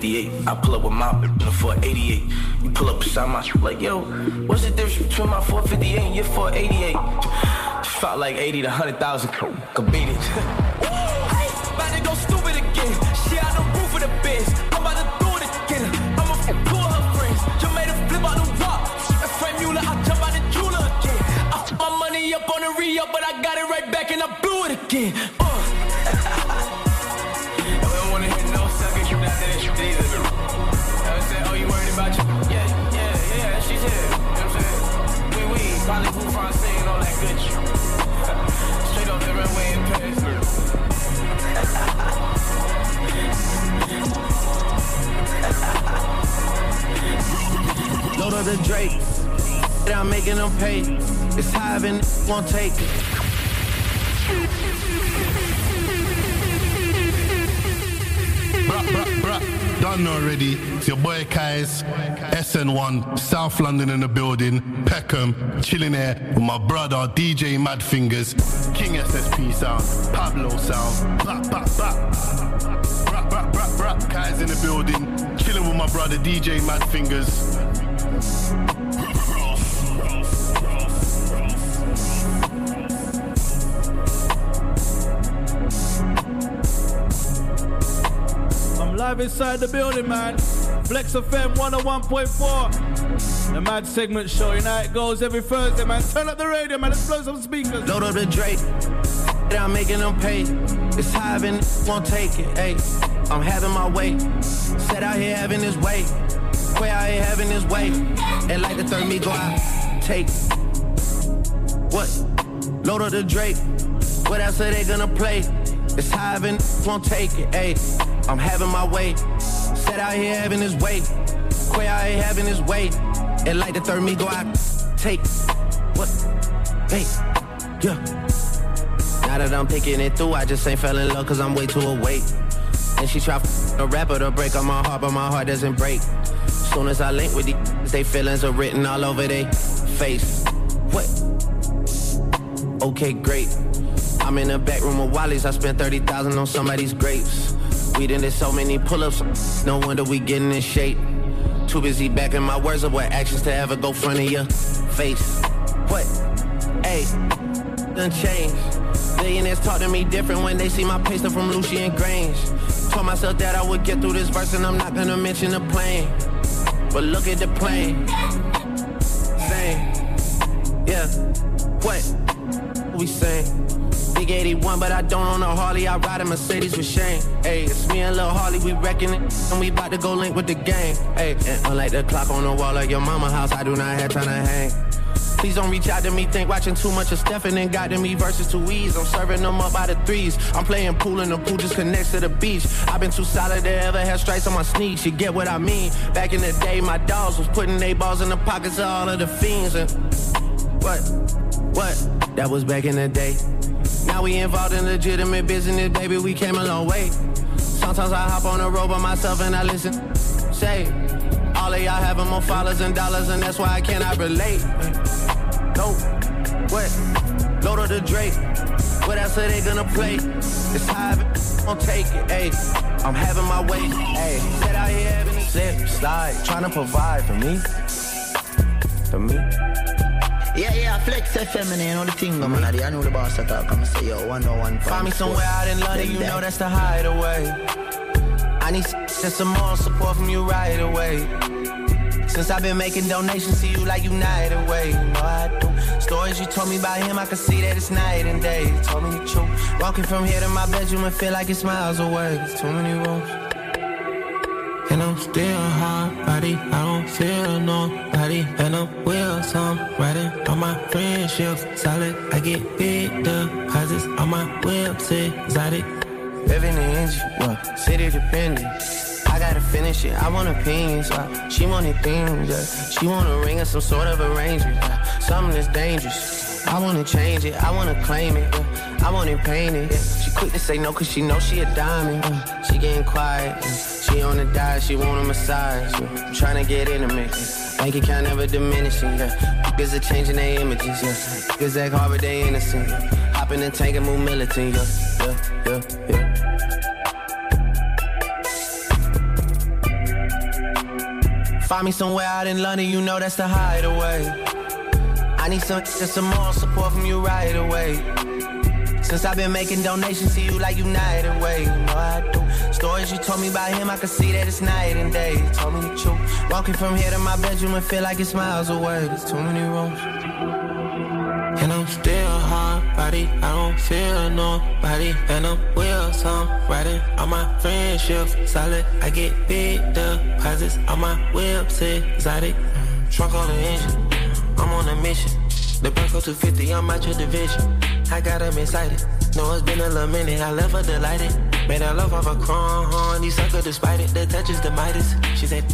58. I pull up with my 488. You pull up beside my like, yo, what's the difference between my 458 and your 488? Just felt like 80 to 100,000. Could beat it. Won't take it. Done already. It's your boy Kais, SN1, South London in the building, Peckham, chilling here with my brother DJ Mad Fingers, King SSP sound, Pablo sound, blah, blah, blah. Bruh, bruh. Kais in the building, chilling with my brother DJ Mad live inside the building, man. Flex FM 101.4. The Mad Segment Show. You know it goes every Thursday, man. Turn up the radio, man. Let's blow some speakers. Load up the Drake. I'm making them pay. It's and won't take it. Hey, I'm having my way. Set out here having his way. Way out here having his way. And like the third me go out. Take. What? Load up the Drake. What else are they gonna play? It's and won't take it. Hey, I'm having my way. Set out here having his way. Quay out here having his way. And like the third me go out. Take. What? Hey. Yeah. Now that I'm picking it through, I just ain't fell in love cause I'm way too awake. And she try a rapper to break on my heart, but my heart doesn't break. Soon as I link with these, they feelings are written all over their face. What? Okay, great. I'm in the back room with Wally's. I spent 30,000 on somebody's grapes. We done did so many pull-ups. No wonder we getting in shape. Too busy backing my words up with actions to ever go front of your face. What? Hey, done changed. Billionaires talk to me different when they see my paste up from Lucian Grainge. Told myself that I would get through this verse and I'm not gonna mention the plane. But look at the plane. Same. Yeah. What? We saying? Big 81, but I don't own a Harley. I ride a Mercedes with Shane. Hey, it's me and Lil Harley, we wrecking it. And we about to go link with the gang. Hey, and unlike the clock on the wall of your mama house, I do not have time to hang. Please don't reach out to me, think watching too much of Stephen and got to me versus two E's. I'm serving them up by the threes. I'm playing pool and the pool just connects to the beach. I've been too solid to ever have stripes on my sneaks. You get what I mean? Back in the day, my dogs was putting their balls in the pockets of all of the fiends. And what? What? That was back in the day. Now we involved in legitimate business, baby. We came a long way. Sometimes I hop on the road by myself and I listen. Say, all of y'all having more followers and dollars, and that's why I cannot relate. No, what? Go to the Drake. What else are they gonna play? It's high, gonna take it. Ayy, I'm having my way. Ayy, set out here having a slip, slide, trying to provide for me. For me. Yeah, yeah, Flex FM and know the thing, man. I know the boss I talk. I'm say, yo, 101. Find me somewhere out in London, you know that's the hideaway. I need just some more support from you right away. Since I've been making donations to you like United Way, you know I do. Stories you told me about him, I can see that it's night and day. You told me the truth. Walking from here to my bedroom and feel like it's miles away. There's too many rooms. Still hard body, I don't feel nobody. And I'm with some riding on my friendships. Solid, I get big deposits on my website. Exotic. Living the engine, what? City dependent. I gotta finish it. I want opinions. Uh, she wanted things. Yeah. She want a ring or some sort of arrangement. Something that's dangerous. I wanna change it. I wanna claim it. Yeah. I want it painted. Yeah. She quick to say no cause she know she a diamond. Uh, she getting quiet. Yeah. She on the diet. She want a massage. Yeah. I'm trying to get intimate. Yeah. Bank account never diminishing. Yeah. Niggas are changing their images. Yeah. Niggas act hard they innocent. Yeah. Hop in the tank and move militant. Yeah. Yeah. Yeah. Yeah. Find me somewhere out in London, you know that's the hideaway. Need some some more support from you right away. Since I've been making donations to you like United Way, you know I do. Stories you told me about him, I can see that it's night and day. You told me the truth. Walking from here to my bedroom and feel like it's miles away. There's too many rooms. And I'm still hard body, I don't feel nobody. And I'm with some riding on my friendships. Solid, I get big deposits on my website. Exotic, trunk on the engine. I'm on a mission. The Bronco 250, I'm out your division. I got them excited. Know it's been a little minute, I left her delighted. Made her love off a crown, these sucker despite it. The touch is the Midas. She said,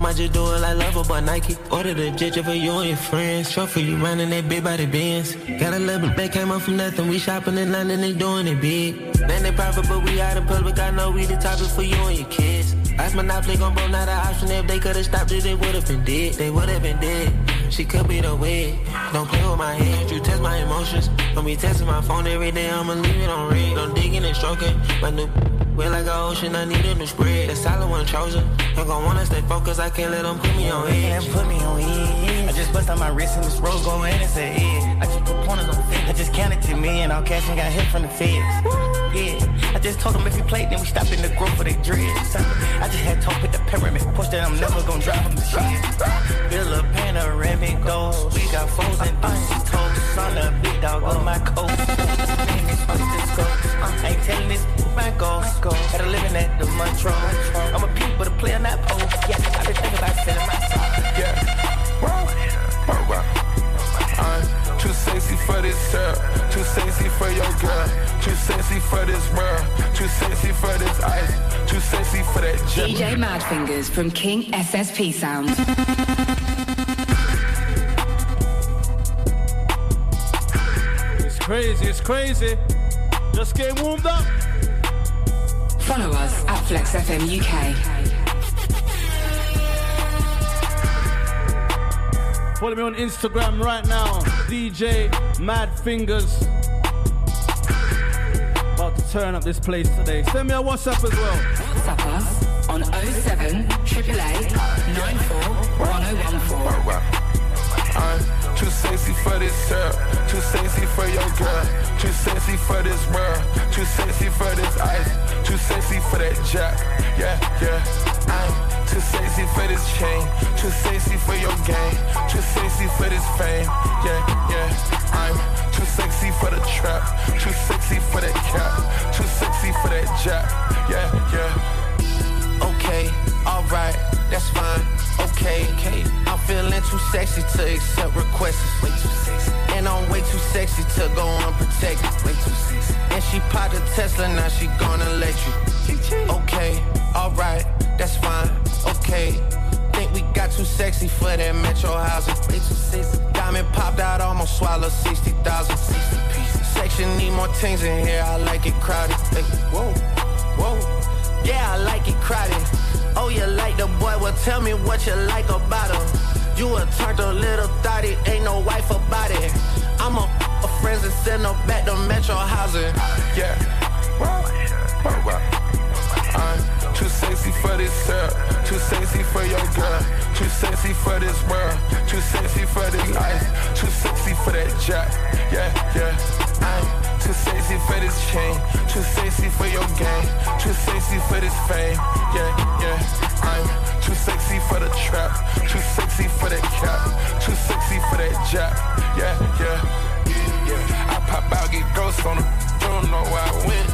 might just do it like lover, but Nike. Ordered a jet for you and your friends. Truck for you running that big body Benz. Got a little bit came up from nothing. We shopping in London, they doing it big. Then they private, but we out in public. I know we the topic for you and your kids. Ice Monopoly gon' blow, not an option. If they could've stopped it, they would've been dead. They would've been dead. She could be the way. Don't play with my head, you test my emotions. Don't be testing my phone every day, I'ma leave it on red. Don't digging and stroking. My new Wet like an ocean, I need a new spread. The solid one chosen. I'm gon' wanna stay focused, I can't let them put me on edge. put me on edge. I just bust on my wrist and this road going in and say, yeah. I just put pointers on the I just counted to me and all cash and got hit from the feds. Yeah, I just told them if you played, then we stop in the grove for they dreads. I just had to put the pyramid, push that I'm never gonna drive them to shit. Bill a panoramic doors, we got foes and deuces toes. On the big dog on my coat. I ain't telling this my goals. Gotta living at the Montreal. I'm a peep, but a player not pole. Yeah, I've been thinking about selling my soul. Yeah. Too sexy for this syrup, too sexy for your girl, too sexy for this world, too sexy for this ice, too sexy for that jet. DJ Madfingers from King SSP Sound. It's crazy, it's crazy. Just getting warmed up. Follow us at Flex FM UK. Follow me on Instagram right now, DJ Mad Fingers. About to turn up this place today. Send me a WhatsApp as well. WhatsApp us on 07 888 94 I'm too sexy for this syrup, too sexy for your girl, too sexy for this world, too sexy for this ice, too sexy for that jack. Yeah, yeah. I'm too sexy for this chain, too sexy for your game, too sexy for this fame. Yeah, yeah. I'm too sexy for the trap, too sexy for that cap, too sexy for that jack. Yeah, yeah. Okay, alright, that's fine. Okay, okay. I'm feeling too sexy to accept requests. Way too sexy. And I'm way too sexy to go unprotected. Way too sexy. And she popped a Tesla, now she gonna let you. Okay, alright, that's fine. Okay. Think we got too sexy for that metro housing. Way too sexy. Diamond popped out, almost swallowed 60,000. 60 pieces. Section need more things in here, I like it crowded. Hey, whoa, whoa. Yeah, I like it crowded. Oh, you like the boy? Well, tell me what you like about him. You a a little thotty, ain't no wife about it. I'm a, a friends and send her back to Metro housing. Yeah. Wow. Wow, wow. I'm too sexy for this girl, too sexy for your girl, too sexy for this world, too sexy for this life, too sexy for that jack. Yeah, yeah. I'm too sexy for this chain, too sexy for your game, too sexy for this fame. Yeah, yeah. I'm too sexy on them. Don't know where I went.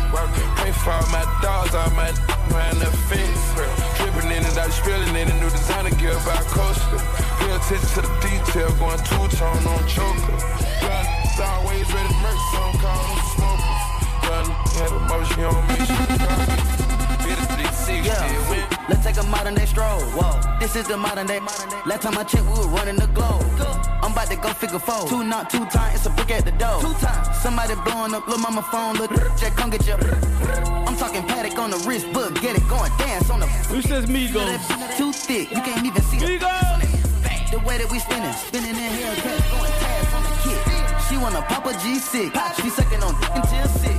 Pray for all my dogs, all my behind the fence. Dripping in it, I spilling in a new designer gear by coaster. Pay attention to the detail, going two tone on choker. Gun, always ready to murk, so I'm calling smokers. Gun, had emotion on me, she yeah. Let's take a modern day stroll. Whoa. This is the modern day. Last time I checked, we were running the globe. I'm about to go figure four. Two not two time, it's a brick at the door. Two times. Somebody blowing up, little mama phone, look Jack, come get your. I'm talking paddock on the wrist, book, get it going, dance on the. Who says me Migos? Too thick, you can't even see Migos. it. The way that we spinning, spinning in here, going wanna pop a G6. She sucking on until six.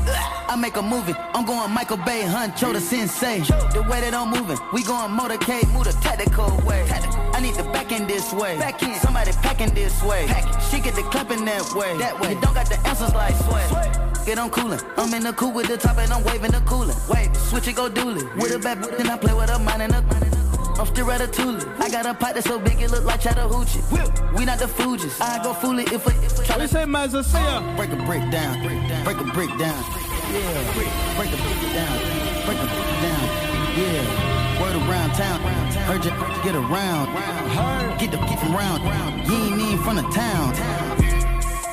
I make a movie. I'm going Michael Bay, Huncho the sensei. The way that I'm moving, we going motorcade, move the tactical way. I need the back end this way. Back end. Somebody packing this way. She get the clapping that way. That way. You don't got the answers like sway. Get on coolin'. I'm in the cool with the top and I'm waving the cooler. Wave, switch it, go dooley. With a bad then I play with a mind and a I'm still ratatouille. I got a pot that's so big it look like Chattahoochee. We not the Fugees. I go fool it if I, if I try to say Mazasea. Break a brick down. Break a brick down. Yeah. Break a brick down. Break a brick down. Yeah. Word around town. Heard you get around. Get the get from round. You ain't even from the town.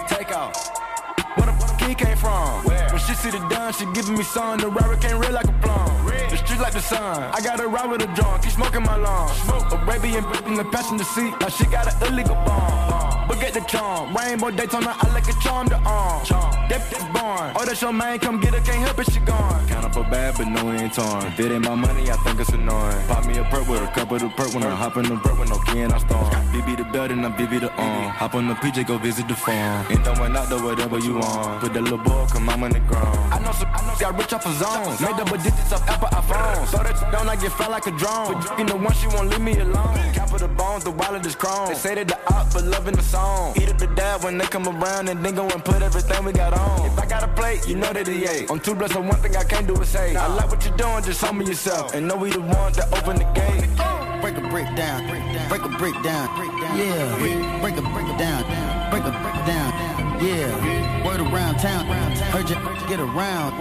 Take off. Where the fuck he came from? Where? She see the done, she giving me some. The rapper can't read like a plum. The street like the sun. I got a ride with a drunk, keep smoking my lawn. Smoke Arabian in the passenger seat. Now she got an illegal bomb. But get the charm. Rainbow Daytona, I like a charm to arm. Charm. Dip That is born. Oh, that's your man, come get her, can't help it, she gone. Count up for bad, but no, it ain't torn. If it ain't my money, I think it's annoying. Pop me a perk with a cup of the perk when I hop in the perk with no key and I storm. BB the belt and I BB the arm. Hop on the PJ, go visit the farm. Ain't throwing out the whatever you want. Put that little boy, come I'm on the ground. I know some, I know got rich off of zones. Made double digits off Apple iPhones. So that don't I get felt like a drone. But you know one, she won't leave me alone. Cap of the bones, the wallet is chrome. They say that the op, but loving the song. Eat up the dab when they come around and then go and put everything we got on. If I got a plate, you know that he ate. I'm too blessed, so one thing I can't do is say. I like what you're doing, just me yourself. And know we the ones that open the gate. Break a brick down, break a brick down, yeah. Break a brick down, break a brick down, yeah. Word around town, heard you get around,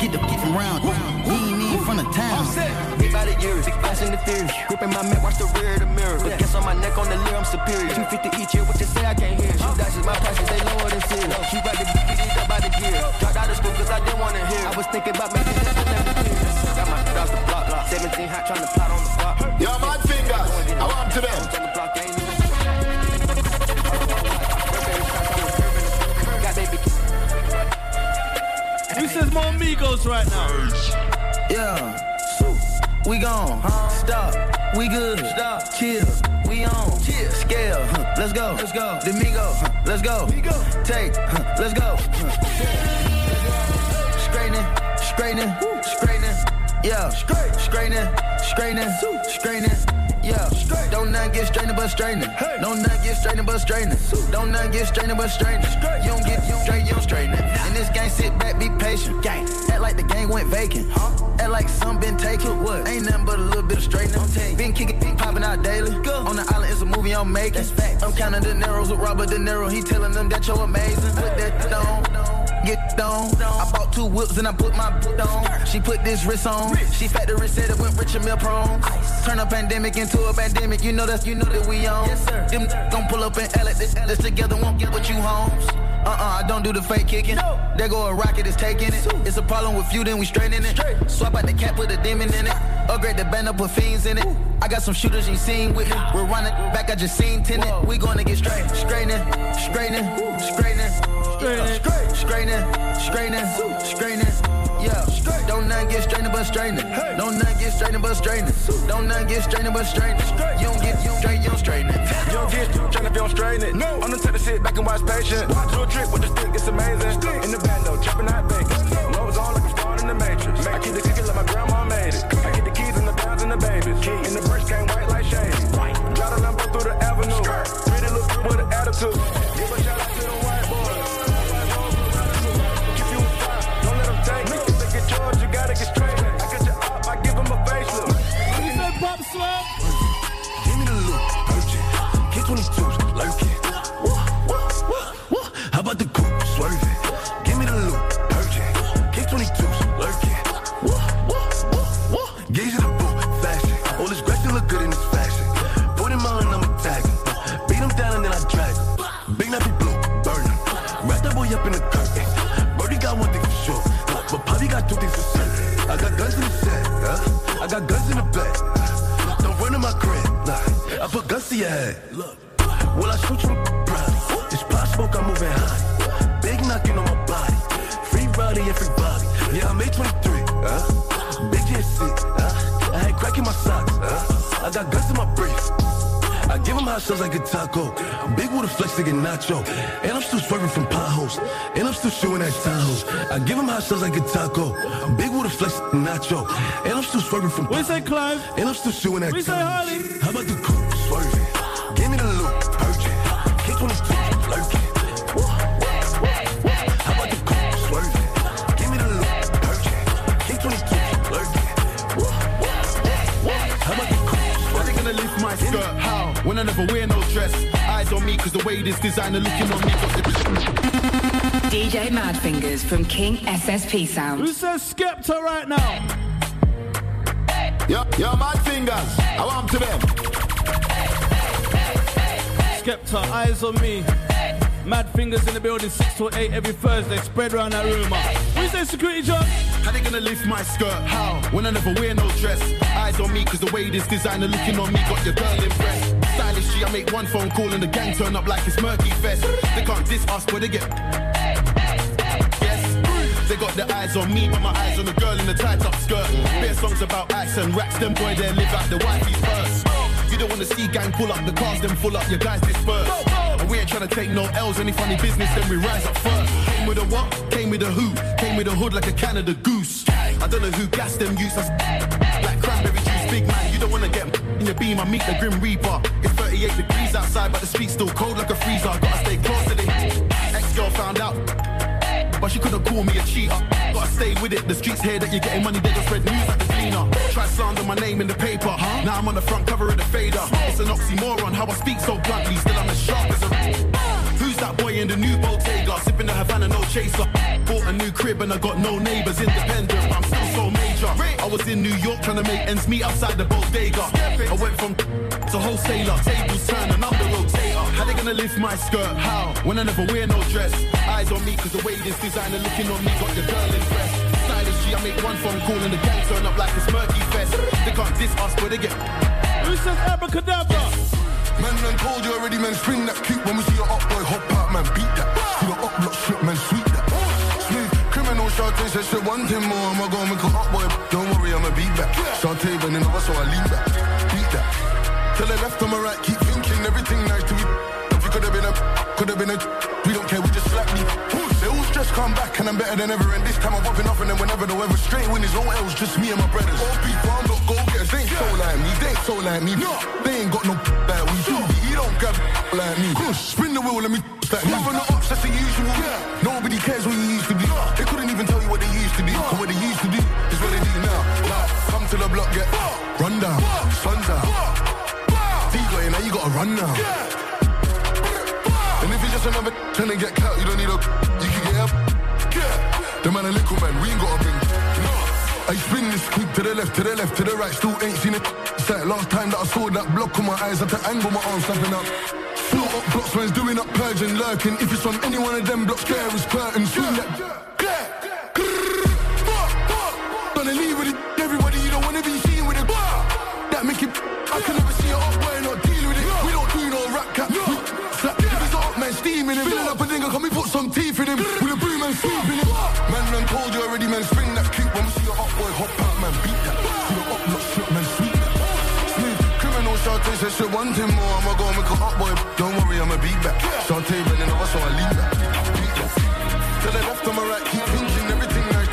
get the get from round. He ain't even from the town. Big body years, big fast in the theory. Gripping my man, watch the rear of the mirror. But guess on my neck on the leer, I'm superior. 250 each year, what you say I can't hear. Shoot dashes, my prices, they lower than zero. She ride the beat up by the gear. Dropped out of school cause I didn't wanna hear. I was thinking about making this and everything. Got my foot off the block, 17 hot trying to plot on the spot. Yo, my fingers, I want to them. Who says more Migos right now? Yeah. We gone. Stop. We good. Stop. Chill. We on. Chill. Scale. Huh. Let's go. Let's go. Domingo. Huh. Let's go. Take. Huh. Let's go. Straightening. Straightening. Straightening. Yeah. Straightening. Straightening. Straightening. Yeah, don't nothing get strained but straightening. Don't nothing get strained but straightening. Don't nothing get strained but straightening. You don't get you straight, you don't straighten it. In this game, sit back, be patient. Gang, act like the game went vacant. Huh? Act like some been taken. What? Ain't nothing but a little bit of straightening. Been kicking, been popping out daily. Go. On the island, it's a movie I'm making. I'm counting the narrows with Robert De Niro. He telling them that you're amazing. Put that on. Get on. I bought two whips and I put my boot on. She put this wrist on. She factory said it went rich and meal prone. Turn a pandemic into a pandemic. You know that's you know that we on. Yes, sir. Them gon' pull up and L it. This, this together won't get what you homes. Uh-uh, I don't do the fake kicking. No. There go a rocket, is taking it. It's a problem with you, then we straighten it. Straight. Swap out the cap, put a demon in it. Upgrade the band up, put fiends in it. I got some shooters you seen with me. We're running back, I just seen tenant. We gonna get straight. Straightening, straightening, straightening, straightening, straightening, straightening, straightening. Yeah, don't nothing get straightening but straightening. Don't nothing get straightening but straightening. Don't nothing get straightening but straightening. You don't get, you straight, you don't straighten it. You don't get straighten if you don't straighten it. No. I'm the type to sit back and watch patient. Do a trick with the stick, it's amazing. In the bando, chopping out bacon. Nose on like I'm starting the matrix. I keep the cookie like my grandma made it. I get the keys and the pounds and the babies. And the bricks came white like shade. Got a Lambo through the avenue. Pretty look with an attitude. Put guns to your head. Look, will I shoot you? Probably. It's pop smoke, I'm moving high. Big knocking on my body. Free body, everybody. Yeah, I'm 823, huh? Big GSC, huh? I had crack in my socks, huh? I got guns in my brief. I give him hot shots like a taco. Big with a flex to get nacho. And I'm still swerving from potholes. And I'm still shooting at tahoes. I give him hot shots like a taco. Big with a flex to nacho. And I'm still swerving from We say Clive. And I'm still shooting at We say. How about the coupe dress. Eyes on me, cause the way this designer looking on me got the DJ Madfingers from King SSP Sound. Who says Skepta right now? Yo, yo, mad fingers. I want to them. Skepta, eyes on me. Mad fingers in the building, 6 to 8 every Thursday. Spread around that rumor. Who says security job? How they gonna lift my skirt? How? When I never wear no dress. Eyes on me, cause the way this designer looking on me got your girl impressed. Stylish G, I make one phone call and the gang turn up like it's Murky Fest. They can't diss us, but they get. Yes. They got their eyes on me, but my eyes on the girl in the tight up skirt. Bare songs about ice and racks, them boy they live out the wifey's first. You don't wanna see gang pull up the cars, then full up, your guys disperse. And we ain't tryna take no L's, any funny business, then we rise up first. Came with a what? Came with a who? Came with a hood like a Canada goose. I don't know who gassed them youths, like cranberry juice, big man. You don't wanna get in your beam, I meet the Grim Reaper. It's 38 degrees outside, but the street's still cold like a freezer. Gotta stay close to the ex-girl found out. But she couldn't call me a cheater. Gotta stay with it. The streets hear that you're getting money, they just spread news like the cleaner. Try slander my name in the paper. Huh? Now I'm on the front cover of the fader. It's an oxymoron how I speak so bluntly. Still I'm as sharp as a. Who's that boy in the new Bottega? Sipping the Havana, no chaser. Bought a new crib and I got no neighbors. Independent, but I'm still so major. I was in New York trying to make ends meet outside the bodega. I went from to wholesaler. Tables turn and I'm the rotator. How they gonna lift my skirt? How? When I never wear no dress. Eyes on me cause the way this designer looking on me got your girl impressed. Stylish G, I make one phone call and the gang turn up like a Murky Fest. They can't diss us, but they get. Who says abracadabra? Man, man told you already, man. Spring that cute when we see your up boy hop out, man. Beat that. See the up block shit, man. Sweet that. Smooth shawty said she want him more. I'ma go make her up boy. Don't worry, I'ma be back. Shawty bending over, so I lean back. Beat that. Till the left, my right. Keep thinking everything nice to be. If you could have been a, could have been a. We don't care, we just slap me. They all just come back and I'm better than ever. And this time I'm popping off and then whenever the weather straight win his own L's, just me and my brothers. All people, I'm not go getters. They ain't so like me. They ain't so like me. No, they ain't got no like we do. He don't grab like me. Spin the wheel, let me like me. Nothing the ups, that's the usual. Nobody cares what you used to be. To be. Cause what used to do is what they do now. Like, come to the block, get run down, sun's out. D-Way, now you gotta run now. And if you're just another trying to get clout, you don't need a. You can get up. The man a little man, we ain't got a bring. I spin this quick to the left, to the left, to the right, still ain't seen it. Sight last time that I saw that block on my eyes, I had to angle my arms snapping up. Float up blocks, man's doing up purging, lurking. If it's on any one of them blocks, there is curtain. Swing that. Some teeth in him. With a broom and sweeping him. Man, man, told you already, man, spin that kick. When we see a hot boy, hop out, man, beat that. See the up, not shit, man, sweep that. Smooth, criminal Shantae said shit, one thing more, I'ma go and make a hot boy. Don't worry, I'ma beat back. Shantae bending over, so I leave that. Beat that. To the left, on my right, keep thinking everything nice.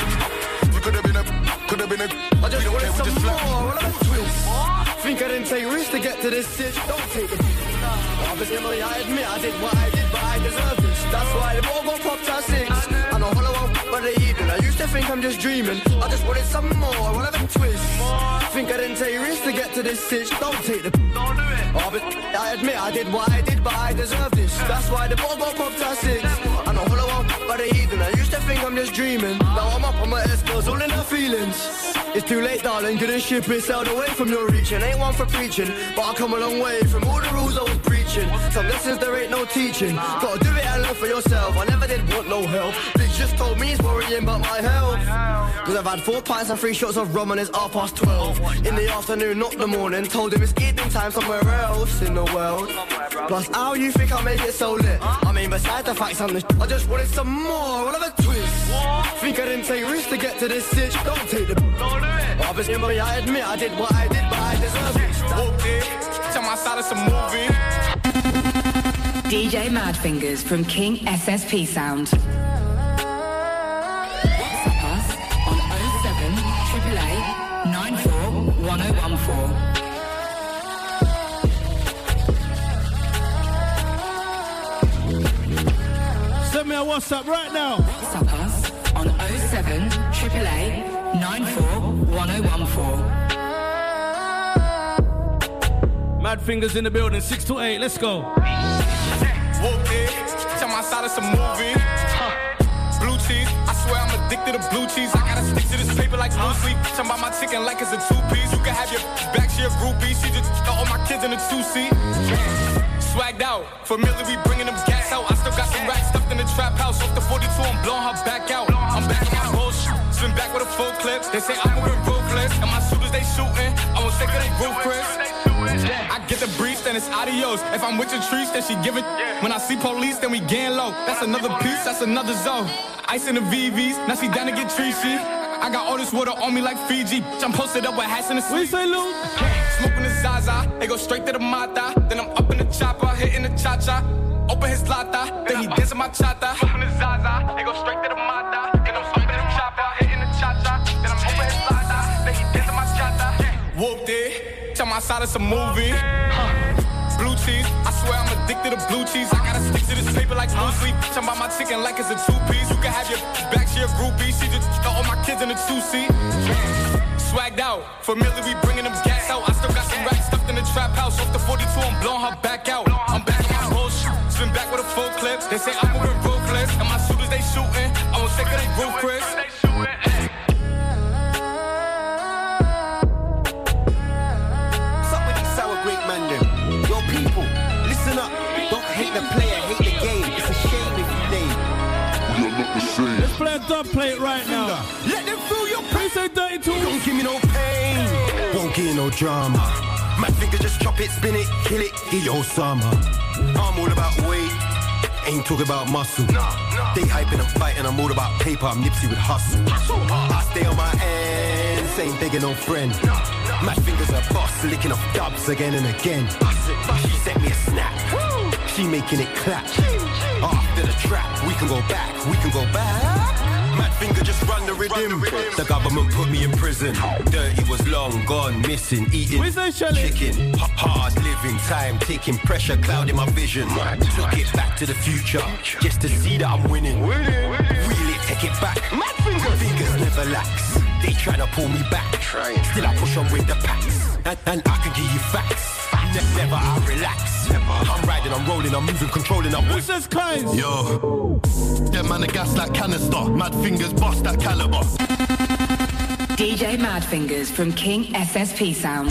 You could have been a, could have been a. I just wanted some more. What a. Think I didn't take risks to get to this stitch. Don't take it. Obviously, I admit I did what I did, but I deserve this. That's why the ball got popped at six. I know hollow out by the evening. I used to think I'm just dreaming. I just wanted some more. What a twist. Think I didn't take risks to get to this stitch. Don't take the. Don't do it. Oh, I admit I did what I did, but I deserve this. That's why the ball got popped at six. I know all hollow out by the evening. I used to think I'm just dreaming. Now I'm up on my S girls, all in her feelings. It's too late, darling. Couldn't ship it, sailed away from your reaching. Ain't one for preaching, but I come a long way from all the rules I was preaching. Some lessons there ain't no teaching. Gotta do it and learn for yourself. I never did want no help. Bitch just told me he's worrying about my health. Cause I've had four pints and three shots of rum and it's half past twelve. In the afternoon, not the morning. Told him it's evening time somewhere else in the world. Plus, how you think I make it so lit? I mean, besides the facts I'm the I just wanted some more. What of a twist? Think I didn't take risks to get to this stitch? Don't take the. Don't do it. Obviously, I admit I did what I did, but I deserve it. Tell my side it's a movie. DJ Madfingers from King SSP Sound. WhatsApp us on 07 888 94 1014. Send me a WhatsApp right now. WhatsApp us on 07 888 94 1014. Mad fingers in the building, 6 to 8. Let's go. Whooped. Tell my side it's a movie. Blue cheese. I swear I'm addicted to blue cheese. I gotta stick to this paper like blue sleep. Talking about my chicken like it's a two piece. You can have your back, she a groupie. She just all my kids in a two seat. Swagged out. Familiar, we bringing them gas out. I still got some racks stuffed in the trap house. Off the 42, I'm blowing her back out. I'm back in my bullshit. Swim back with a full clip. They say I'm moving ruthless. And my they shooting. I won't take they roof, Chris. I get the breeze, then it's adios. If I'm with your trees, then she give it. When I see police, then we gang low. That's another piece, that's another zone. Ice in the VVs, now she down to get treachy. I got all this water on me like Fiji. I'm posted up with hats in the We say Lou. Smoking the Zaza, they go straight to the Mata. Then I'm up in the chopper, hitting the cha cha. Open his lata, then he dancing my chata. Smoking the Zaza, they go straight to the Mata. It, tell my side it's a movie. Blue cheese, I swear I'm addicted to blue cheese. I gotta stick to this paper like blue sleep. Talking about my chicken like it's a two piece. You can have your back, she a groupie. She just got all my kids in a two seat. Swagged out, familiar, we bringing them gas out. I still got some racks stuffed in the trap house. Off the 42, I'm blowing her back out. I'm back in my bullshit. Swim back with a full clip. They say I'm moving ruthless. And my shooters, they shooting. I won't take of they roof, same. Let's play a dub plate right now. Let them feel your Please say dirty tools. Don't give me no pain. Won't give you no drama. My finger just chop it, spin it, kill it, give you summer. I'm all about weight, ain't talking about muscle. They hyping and fighting, I'm all about paper, I'm Nipsey with hustle. I stay on my ends, ain't begging no friend. My fingers are boss, licking off dubs again and again. She sent me a snap, she making it clap. After the trap, we can go back, we can go back. Mad just run the rhythm. The government put me in prison. Dirty was long gone, missing, eating We say chicken. Hard living, time taking pressure, clouding my vision. Took it back to the future, just to see that I'm winning. Wheel it, take it back. Mad fingers, fingers never lax. They tryna pull me back. Still I push on with the packs, and, and I can give you facts. Ne- never I relax. Never. I'm riding, I'm rolling, I'm moving, controlling. I'm Who's this kind? Yo, them man a gas like canister. Mad fingers bust that caliber. DJ Mad Fingers from King SSP Sound.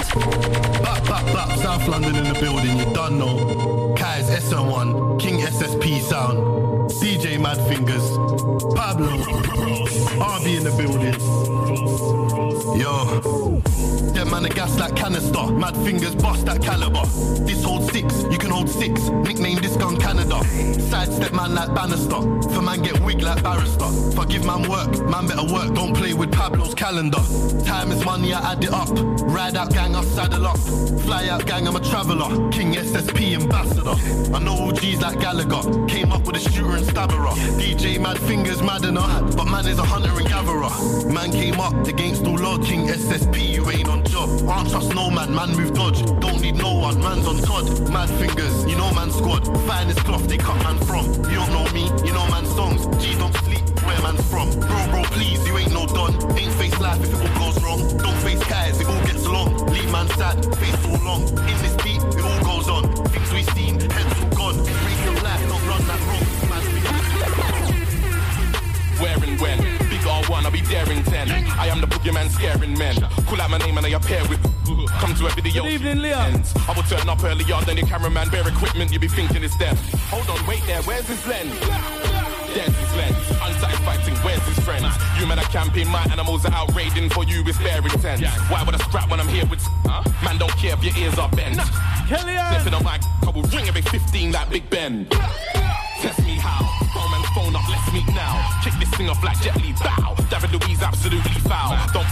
Bap, bap, bap, South London in the building, you done know. Kai's SN1, King SSP sound. DJ Mad Fingers, Pablo, RB in the building. Yo, them man a gas like canister. Mad fingers bust that caliber. This holds six, you can hold six. Nickname this gun Canada. Sidestep man like Bannister. For man get wig like barrister. Forgive man work, man better work. Don't play with Pablo's calendar. Time is money, I add it up. Ride out gang, I saddle up. Fly out gang, I'm a traveller. King SSP ambassador. I know OGs like Gallagher. Came up with a shooter and stabberer. DJ Mad Fingers mad enough. But man is a hunter and gatherer. Man came up against all law. King SSP, you ain't on job. Aren't trust no man, man move dodge. Don't need no one, man's on Todd. Mad Fingers, you know man squad. Finest cloth they cut man from. You don't know me, you know man songs. G don't sleep, where man's from. Bro, bro, please, you ain't no done. Ain't face life if it all goes wrong. Out my name and I appear with. Come to every video. Good evening, Leah. I will turn up early. earlier than your cameraman. Bare equipment, you be thinking it's them. Hold on, wait there, where's his lens? There's his lens. Unsatisfying, where's his friends? You men are camping, my animals are out raiding for you with bare intent. Why would I scrap when I'm here with. Man, don't care if your ears are bent. Flipping on my I will ring every 15 like Big Ben. Test me how. Phone man's phone up, let's meet now. Kick this thing off like Jet Li, bow. David Luiz absolutely foul. Don't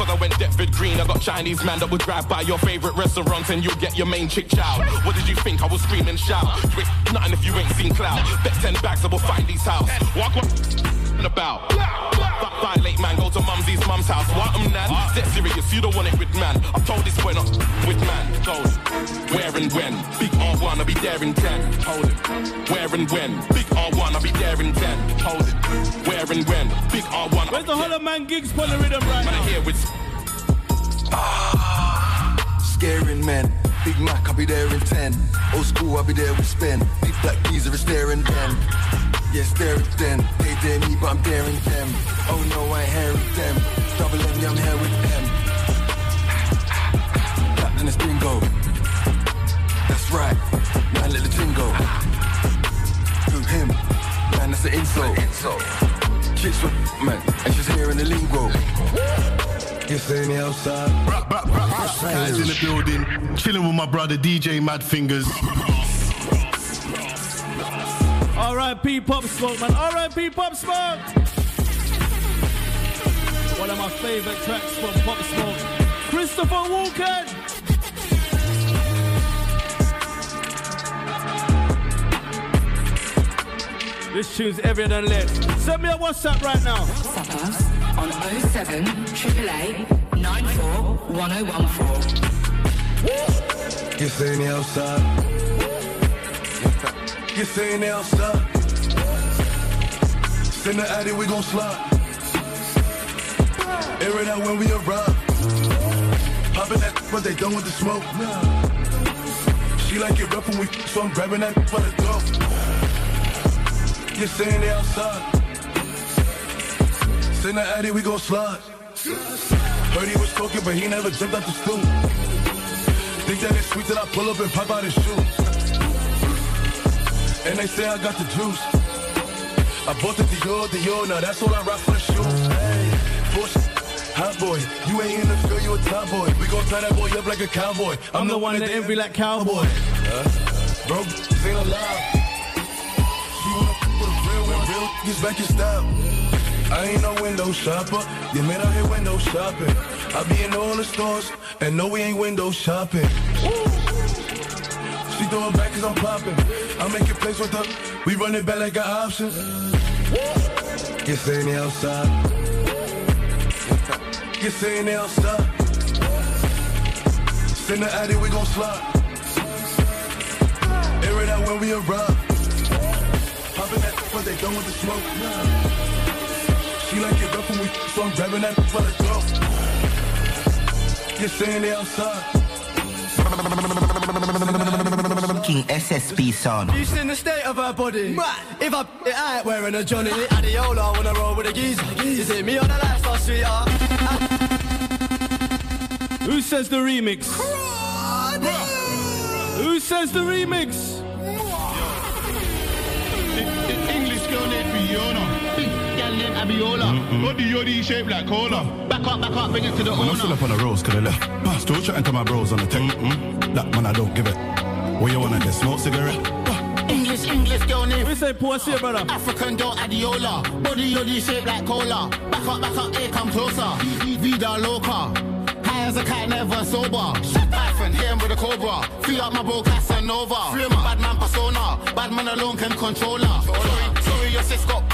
cause I went Deptford Green. I got Chinese man that would drive by your favorite restaurant and you'll get your main chick chow. What did you think? I was screaming shout. You ain't nothing if you ain't seen cloud. Bet 10 bags, I will find these house. Walk what about. Vi- Violate man, go to mumsy's mum's house. What I'm nan? Dead serious, you don't want it with man. I've told this boy not with man. Told him. Where and when? Big R1, I'll be there in 10. Hold it. Where and when? Big R1, I'll be there in 10. Hold it. Where and when? Big R1. Where's the Hollow Man gigs for the rhythm right Man, now? I hear with ah, Scaring men. Big Mac, I'll be there in 10. Old school, I'll be there with spin. Big black geezer is staring them. Yeah, staring them. They dare me, but I'm daring them. Oh no, I ain't here with them. Double M, yeah, I'm here with them. Captain is bingo. That's right. Man, let the thing go. Who him? Man, that's an insult. Chicks with man, and she's hearing the lingo. You see me outside? Guys in the building, chilling with my brother DJ Mad Fingers. R.I.P. Pop Smoke, man. R.I.P. Pop Smoke. One of my favorite tracks from Pop Smoke. Christopher Walken. This tune's ever than lit. Send me a WhatsApp right now. WhatsApp us on 07 888 94 1014. You see me outside? You see me outside? Send the addy, we gon' slide. Air it out when we arrive. Poppin' that, but they done with the smoke. She like it rough when we, so I'm grabbing that for the dope. You're saying they outside? Send the addy, we gon' slide. Heard he was talking, but he never jumped out the stool. Think that it's sweet that I pull up and pop out his shoes. And they say I got the juice. I bought the Dior, Dior, now that's all I rock for the shoes. Hey, bullshit. Hot boy, you ain't in the field, you a top boy. We gon' tie that boy up like a cowboy. I'm the one that envy like cowboy. Huh? Bro, this ain't alive. She wanna f- with a real one, real niggas back in style. I ain't no window shopper. You man out here window shopping. I be in all the stores, and no, we ain't window shopping. She throwing back cause I'm popping. I make it place with her. We run it back like an option. Saying they outside? Saying they outside? Send the addy, we gon' slide. Air it out when we arrive. Popping that, but they done with the smoke. She like it rough when we, so I'm grabbing that for the. You saying they outside? King SSP sound. You seen the state of her body? If I, I ain't wearing a Johnny Adiola when I roll with a geezer. You see me on the lifestyle, sweetheart. Who says the remix? Who says the remix? English girl named Fiona. Big gal named Abiola. Body yoddy shaped like cola. Back up, back up, bring it to the Man, I'm still up on the roads, cause they left. Ah, Still chatting to my bros on the tech. That man, I don't give it. What you wanna get? Smoke cigarette? Uh, English, English girl name. We say pussy, brother. African girl Adiola. Body yoddy shaped like cola. Back up, back up, here come closer. Vida loca. High as a cat, never sober. Shut Python, hit him with a cobra. Feel up my bro Casanova. Bad man persona. Bad man alone can control her. Sorry, sorry, your sis got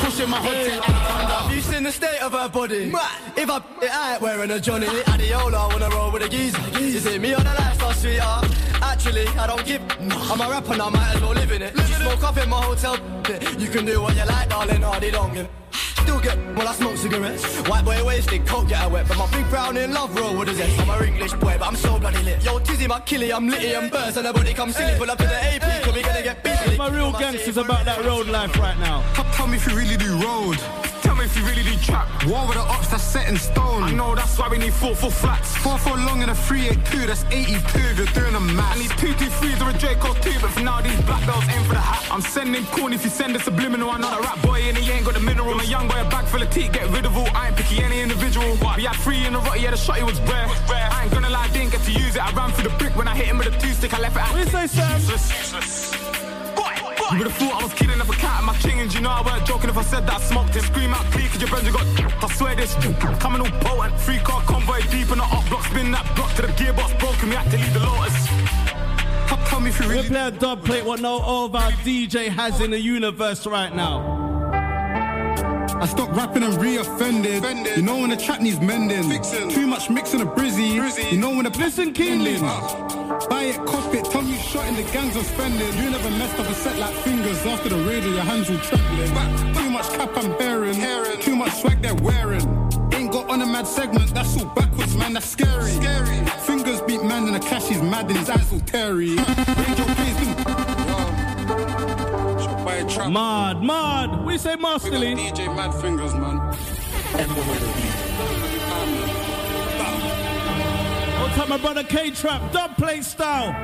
Pushing my hood to anaconda. You seen the state of her body? If I, I ain't wearing a Johnny Adiola wanna roll with a geezer. You see me on the lifestyle, sweetheart. Actually, I don't give. I'm a rapper now, might as well live in it. She smoke up in my hotel. You can do what you like, darling, hardy don't give. Still get well, I smoke cigarettes. White boy wasted, coke get her wet. But my big brown in love roll with a zest. I'm a English boy, but I'm so bloody lit. Yo, Tizzy, my killie, I'm litty and burst. And everybody come silly, pull up to the AP, cause we gonna get busy. My real gangsters about that road life right now. Tell me if you really do road. If you really do trap. War with the ops, that's set in stone. I know that's why we need four four flats. Four four long and a three eight two, that's 82 if you're doing a math. I need two two threes or a Draco two, but for now these black belts aim for the hat. I'm sending corn if you send a subliminal. I'm not a rap boy and he ain't got the mineral. I'm young boy, a bag full of teeth, get rid of all. I ain't picky any individual. We had three in a rot, yeah, the shotty was rare. I ain't gonna lie, I didn't get to use it. I ran through the brick when I hit him with a two stick. I left it out. What you say, Sam? Useless, useless. You would have thought I was kidding if a cat in my king, and you know I weren't joking if I said that I smoked him. Scream out clear, cause your friends got. I swear this, coming all potent. Three car convoy deep in the up block, spin that block to the gearbox broken. We had to leave the lotus. You really. We play a dub plate what no other DJ has in the universe right now. I stopped rapping and re-offended. You know when the track needs mending. Too much mixing a brizzy. You know when the listen keenly. Buy it, cop it. Tell me you shot in the gangs of spending. You never messed up a set like fingers after the radio. Your hands all trembling. Too much cap I'm bearing. Too much swag they're wearing. Ain't got on a mad segment. That's all backwards, man. That's scary. Fingers beat man in the clash. He's mad and his eyes all teary. Radio plays been Mad, mad. We say masterly. DJ Mad Fingers, man. What's up, my brother K Trap? Dub plate style.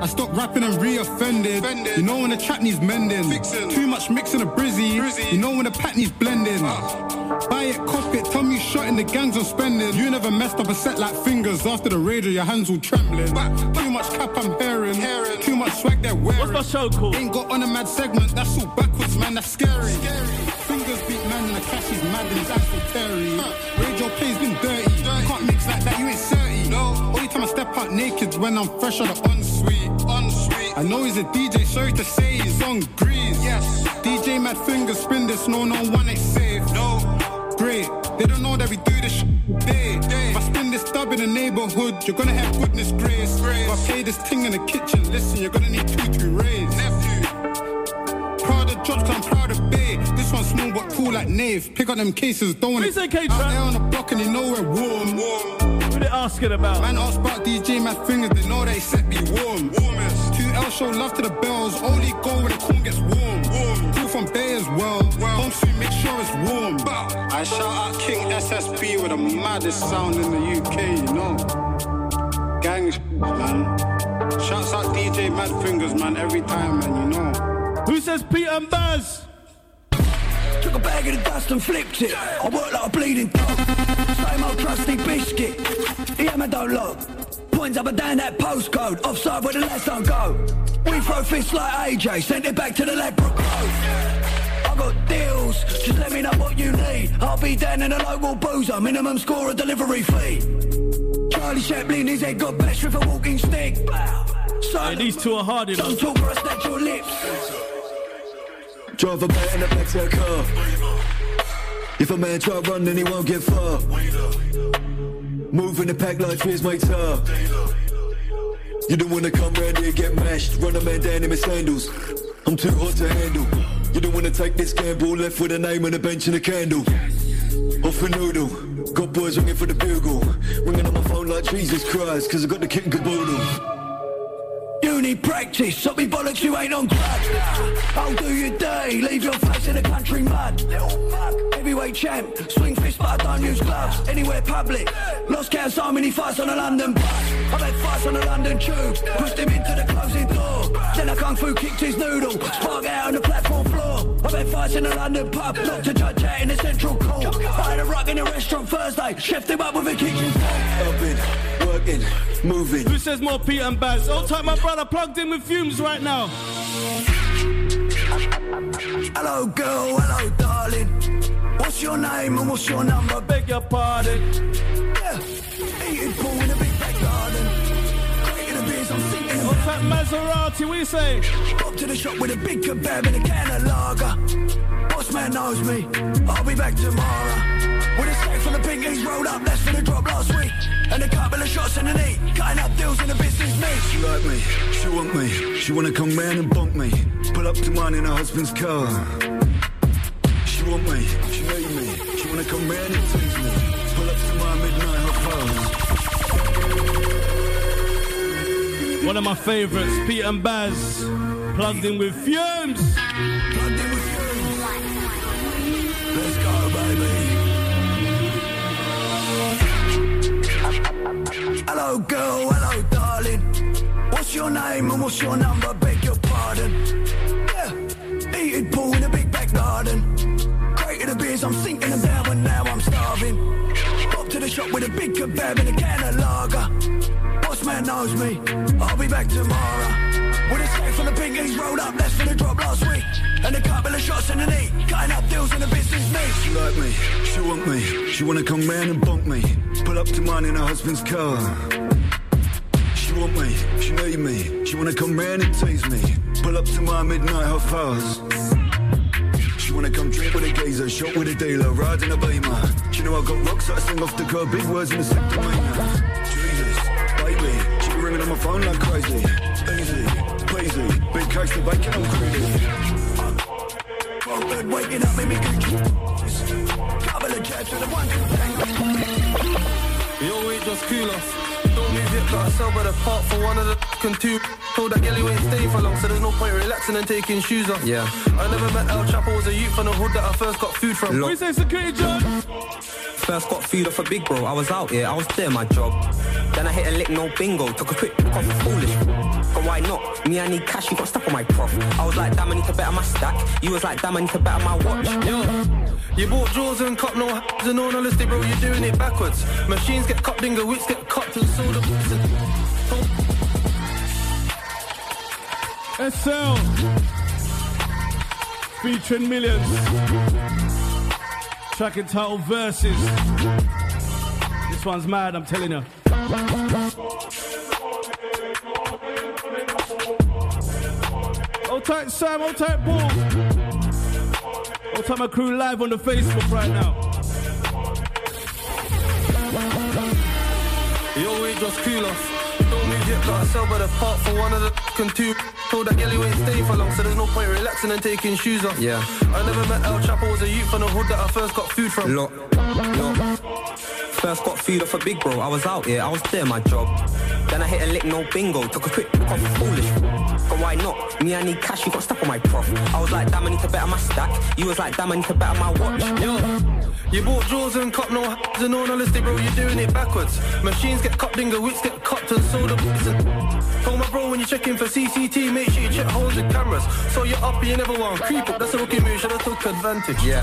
I stopped rapping and re-offended. You know when the track needs mending. Too much mixing a brizzy. You know when the pack needs blending. Buy it, cop it. Tell me you shot in the gangs of spending. You never messed up a set like fingers after the radio. Your hands all trembling. Too much cap I'm hearing. Too much swag they're wearing. What's my show called? Ain't got on a mad segment. That's all backwards, man. That's scary. Fingers beat man in the clash. He's mad and his eyes all teary. Out naked when I'm fresh out of ensuite. Ensuite. I know he's a DJ. Sorry to say he's on grease. Yes. DJ Mad Fingers spin this. No, no one ain't safe. No. Great. They don't know that we do this sh- day. If I spin this dub in the neighborhood, you're gonna have goodness grace. If I play this thing in the kitchen, listen, you're gonna need two to raise. Nephew. Proud of George, cause I'm proud of Bay. Small but cool like Nave. Pick up them cases, don't want it. Out there on the block and they know we're warm. What they asking about? Man asked about DJ Mad Fingers, they know they set me warm. Warmest. 2L show love to the bells, only go when the corn gets warm. Warm. Cool from Bay as well. Home soon, make sure it's warm. I shout out King SSP with the maddest sound in the UK, you know. Gang, man. Shouts out DJ Mad Fingers, man, every time, man, you know. Who says Peter and Bas? Took a bag of the dust and flipped it. I work like a bleeding dog. Same old trusty biscuit. Yeah, man, don't look. Points up and down that postcode. Offside where the last don't go. We throw fists like AJ. Sent it back to the Ladbroke Road. I got deals. Just let me know what you need. I'll be down in a local boozer. Minimum score a delivery fee. Charlie Chaplin, his head got bashed with a walking stick. So Hey, these two are hard enough. Don't talk or I snatch your lips. Drive a bat in the back to a car. If a man try run, then he won't get far. Moving the pack like here's my tar. You don't wanna come round here get mashed. Run a man down in my sandals. I'm too hot to handle. You don't wanna take this gamble. Left with a name on a bench and a candle. Off a noodle. Got boys ringing for the bugle. Ringing on my phone like Jesus Christ, cause I got the king caboodle. You need practice, stop me bollocks, you ain't on crack. I'll do your day, leave your face in the country mud. Little fuck, heavyweight champ, swing fist but I don't use gloves. Anywhere public, lost count so many fights on the London bus. I've had fights on the London tube, pushed him into the closing door. Then a kung fu kicked his noodle, spark out on the platform floor. I've had fights in the London pub, knocked a judge out in the central court. I had a rock in a restaurant Thursday, chefed him up with a kitchen fork. Up in, working, moving. Who says more Pete and Bas? Old time, my brother plugged in with Fumez right now. Hello girl, hello darling. What's your name and what's your number? Beg your pardon. Yeah, eating pool in a big back garden. What's that Maserati? What you say? Up to the shop with a big kebab and a can of lager. Boss man knows me. I'll be back tomorrow. With a stack full of pinkies rolled up, that's for the drop last week. And a couple of shots in the knee, cutting up deals in the business meet. She like me, she want me, she wanna come round and bump me. Pull up to mine in her husband's car. She want me, she need me, she wanna come round and tease me. One of my favourites, Pete and Bas, plugged in with Fumez. Let's go, baby. Hello, girl, hello, darling. What's your name and what's your number? Beg your pardon. Yeah, eating pool in a big back garden. Created the beers, I'm sinking them down, but now I'm starving. Up to the shop with a big kebab and a can of lager. Man knows me, I'll be back tomorrow. With a stack full of pinkies rolled up, that's for the drop last week. And a couple of shots in the knee, cutting up deals in the business meet. She like me, she want me, she wanna come round and bump me. Pull up to mine in her husband's car. She want me, she need me, she wanna come round and tease me. Pull up to my midnight hot fires. She wanna come drink with a gazer, shot with a dealer, riding in a beamer. She know I got rocks that I sing off the curb, big words in the she be ringing on my phone like crazy. Easy, pleasy, big case of bacon, I'm greedy. Well, good waking up, made me good. Couple of jabs to the one. Yo, wait, just cool off. Don't move it, got sell by the part for one of the fucking two. Told that girl you ain't staying for long, so there's no point relaxing and taking shoes off. Yeah. I never met El Chapo, was a youth from the hood that I first got food from. What you say, security John? First got food off a big bro, I was out here, I was doing my job. Then I hit a lick, no bingo, took a quick pick off foolish. But why not? Me, I need cash, you got stuck on my prof. I was like, damn, I need to better my stack. You was like, damn, I need to better my watch. Yo, you bought drawers and cut no hats and all honesty, bro, you're doing it backwards. Machines get cut, dingo, whips get cut and sold up. SL featuring M1llionz. Track entitled Verses. This one's mad, I'm telling you. Hold tight, Sam. Hold tight, Paul. Hold tight, my crew live on the Facebook right now. Yo, wait, just cool off. Don't move yet, got sell by the part for one of the fucking two. Told that you ain't staying for long, so there's no point relaxing and taking shoes off. Yeah. I never met El Chapo, was a youth from the hood that I first got food from. Look, look. First got food off a big bro, I was out here, I was there, my job. Then I hit a lick, no bingo, took a quick pick off foolish. But why not? Me, I need cash, you got stuck on my prof. I was like, damn, I need to better my stack. You was like, damn, I need to better my watch. Yo, you bought drawers and cop no hats and all honesty, bro, you're doing it backwards. Machines get cut, dingo, whips get cut and sold up. Told my bro when you're checking for CCT, make sure you check holes with cameras. So you're up and you never want to creep up. That's a rookie move, should have took advantage. Yeah.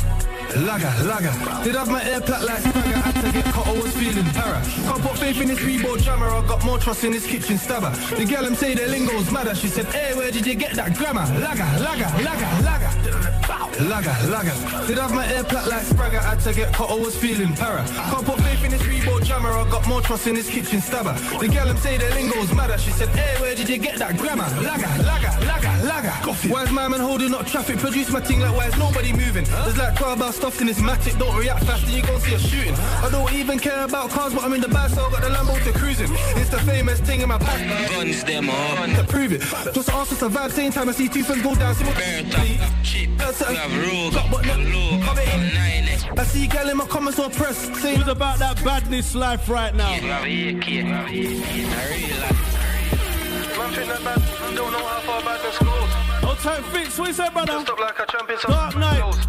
Lager, lager. Did have my air plat like swagger, had to get cut, always feeling para. Can't put faith in this Reebok jammer, I got more trust in this kitchen stabber. The girl I'm say the lingo's madder, she said, hey, where did you get that grammar? Lager, lager, lager, lager. Lager, lager. Did I have my air plat like Spragger, had to get cut, I was feeling para. Can't put faith in this Reebok jammer, I got more trust in this kitchen stabber. The girl I'm say the lingo's madder, she said, hey, where did you get that grammar? Lager, lager, lager, lager. Why's my man holding up traffic? Produce my thing like why is nobody moving? There's like 12 bars stuffed in this matic, don't react fast and you gon' see a shooting. I don't even care about cars, but I'm in the bag, so I got the Lambo to cruising. It's the famous thing in my pack. Guns them on. To prove it, just ask us a vibe, same time I see two friends go down, see what Have rules, got but no low, I see gal in my comments or press. Say Who's about that badness life right now? Yeah, I really like. Man, think that bad, don't know how far badness goes. Old oh, time fix, what you say, brother? Just up like a champion. Dark night.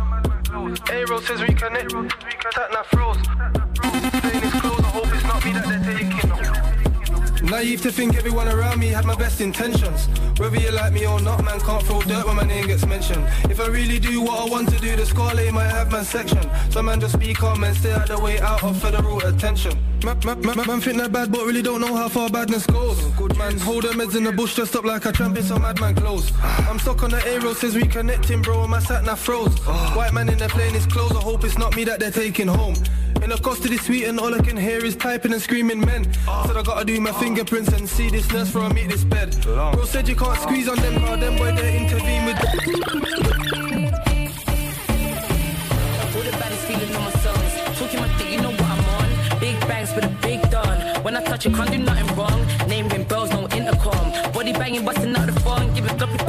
Aero says reconnect, attack that froze. Playing is close, I hope it's not me that they're taking. Naive to think everyone around me had my best intentions. Whether you like me or not, man can't throw dirt when my name gets mentioned. If I really do what I want to do, the scarlet might have my section. So man just be calm and stay out the way out of federal attention. Man, man, man, think they're bad but really don't know how far badness goes. Good man, hold them heads in the bush just up like a tramp in some madman clothes. I'm stuck on the aero, says reconnecting bro, and my sat nav froze. White man in the plane is clothes, I hope it's not me that they're taking home. In the cost of this sweet and all I can hear is typing and screaming men. Said I gotta do my fingerprints and see this nurse before I meet this bed. Bro said you can't squeeze on them, cause them boy they intervene with. All the baddest feeling on my songs. Talking my thing, you know what I'm on. Big bangs with a big done. When I touch it, can't do nothing wrong. Name ring bells, no intercom. Body banging, busting out the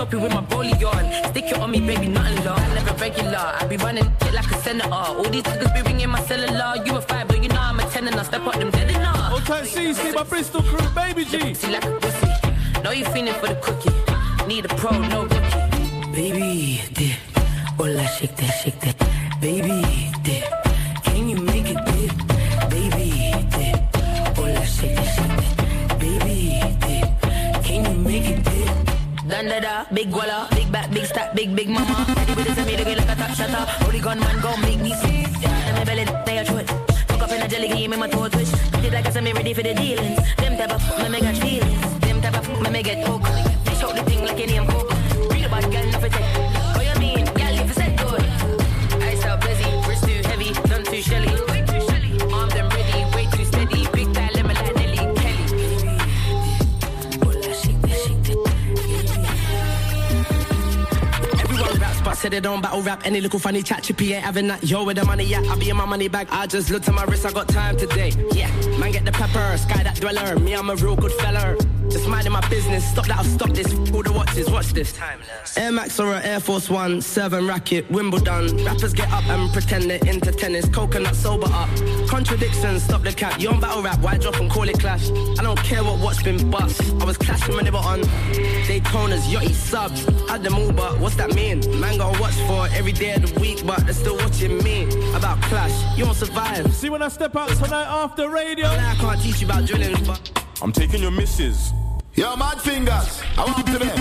phone. Give it floppy floppy with my rollie on. Stick it on me, baby, nothing long. I never regular. I be running shit like a senator. All these niggas be ringing my cellular. You a five, but you know I'm a ten and I step up them dead enough. Old time C, see my Bristol crew, baby G. See like a pussy. Know you feeling for the cookie. Need a pro, no rookie. Baby, dip. Hola, shake that, shake that. Baby, dip. Can you da, big walla, big back, big stack, big big mama. Ready with me get like a top shutter. Holy gun man, gon' make me sick. And my belly, they a twit. Fuck up in a jelly, game in my toe twitch. Did like I said, me ready for the dealings. Them type of me make catch feelings. Them type of me make get hooked. They show the thing like any name cook. Read about girl, nothing take. Said they don't battle rap. Any little funny chat, chippy ain't having that. Yo, with the money, yeah, I be in my money bag. I just looked at my wrist, I got time today. Yeah, man, get the pepper, sky that dweller. Me, I'm a real good fella. Just minding my business. Stop that, I'll stop this. All the watches, watch this. Air Max or an Air Force One, seven racket, Wimbledon. Rappers get up and pretend they're into tennis. Coconut sober up. Contradictions, stop the cap. You on battle rap, why drop and call it clash? I don't care what watch been bust. I was clashing when they were on Daytona's, yachty subs. Had them all, but what's that mean? Man got to watch for every day of the week, but they're still watching me. About clash, you won't survive. See when I step out tonight after radio. I can't teach you about drilling, but. I'm taking your misses. Yo, mad fingers. I want to them.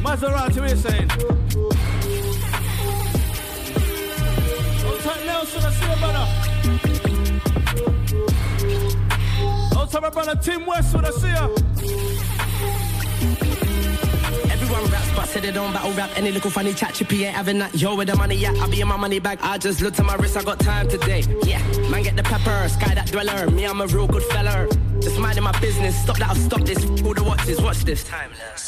Maserati, what you saying? Old time Nelson, I see you, brother. Old time my brother Tim Westwood, I see you. But said they don't battle rap. Any little funny chat, chippy ain't having that. Yo, with the money, yeah, I be in my money bag. I just looked at my wrist, I got time today. Yeah, man, get the pepper, sky that dweller. Me, I'm a real good fella. Just minding my business. Stop that, I'll stop this. All the watches, watch this.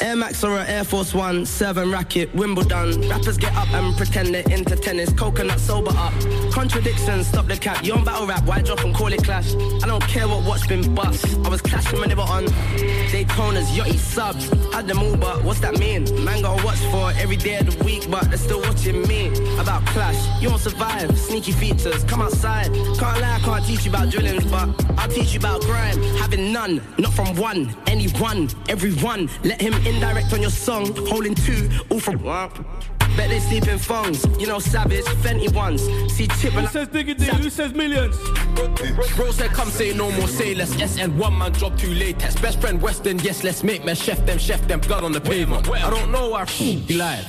Air Max or an Air Force One, seven racket, Wimbledon. Rappers get up and pretend they're into tennis. Coconut sober up. Contradictions, stop the cap. You on battle rap, why drop and call it clash? I don't care what watch been bust. I was clashing when they were on Daytona's, yachty subs. Had them all, but what's that mean? Man to watch for every day of the week, but they're still watching me. About clash, you won't survive. Sneaky features, come outside. Can't lie, I can't teach you about drillings, but I'll teach you about grime. Having none, not from one, anyone, everyone. Let him indirect on your song, holding two, all from. Bet they sleep in phones, you know, savage, Fenty ones. See chip Who says diggity? Who says M1llionz? Bro said, come say no more, say less. SN one man drop two latex. Best friend Western, yes, let's make me chef them, chef them, blood on the pavement. I don't know why he lied.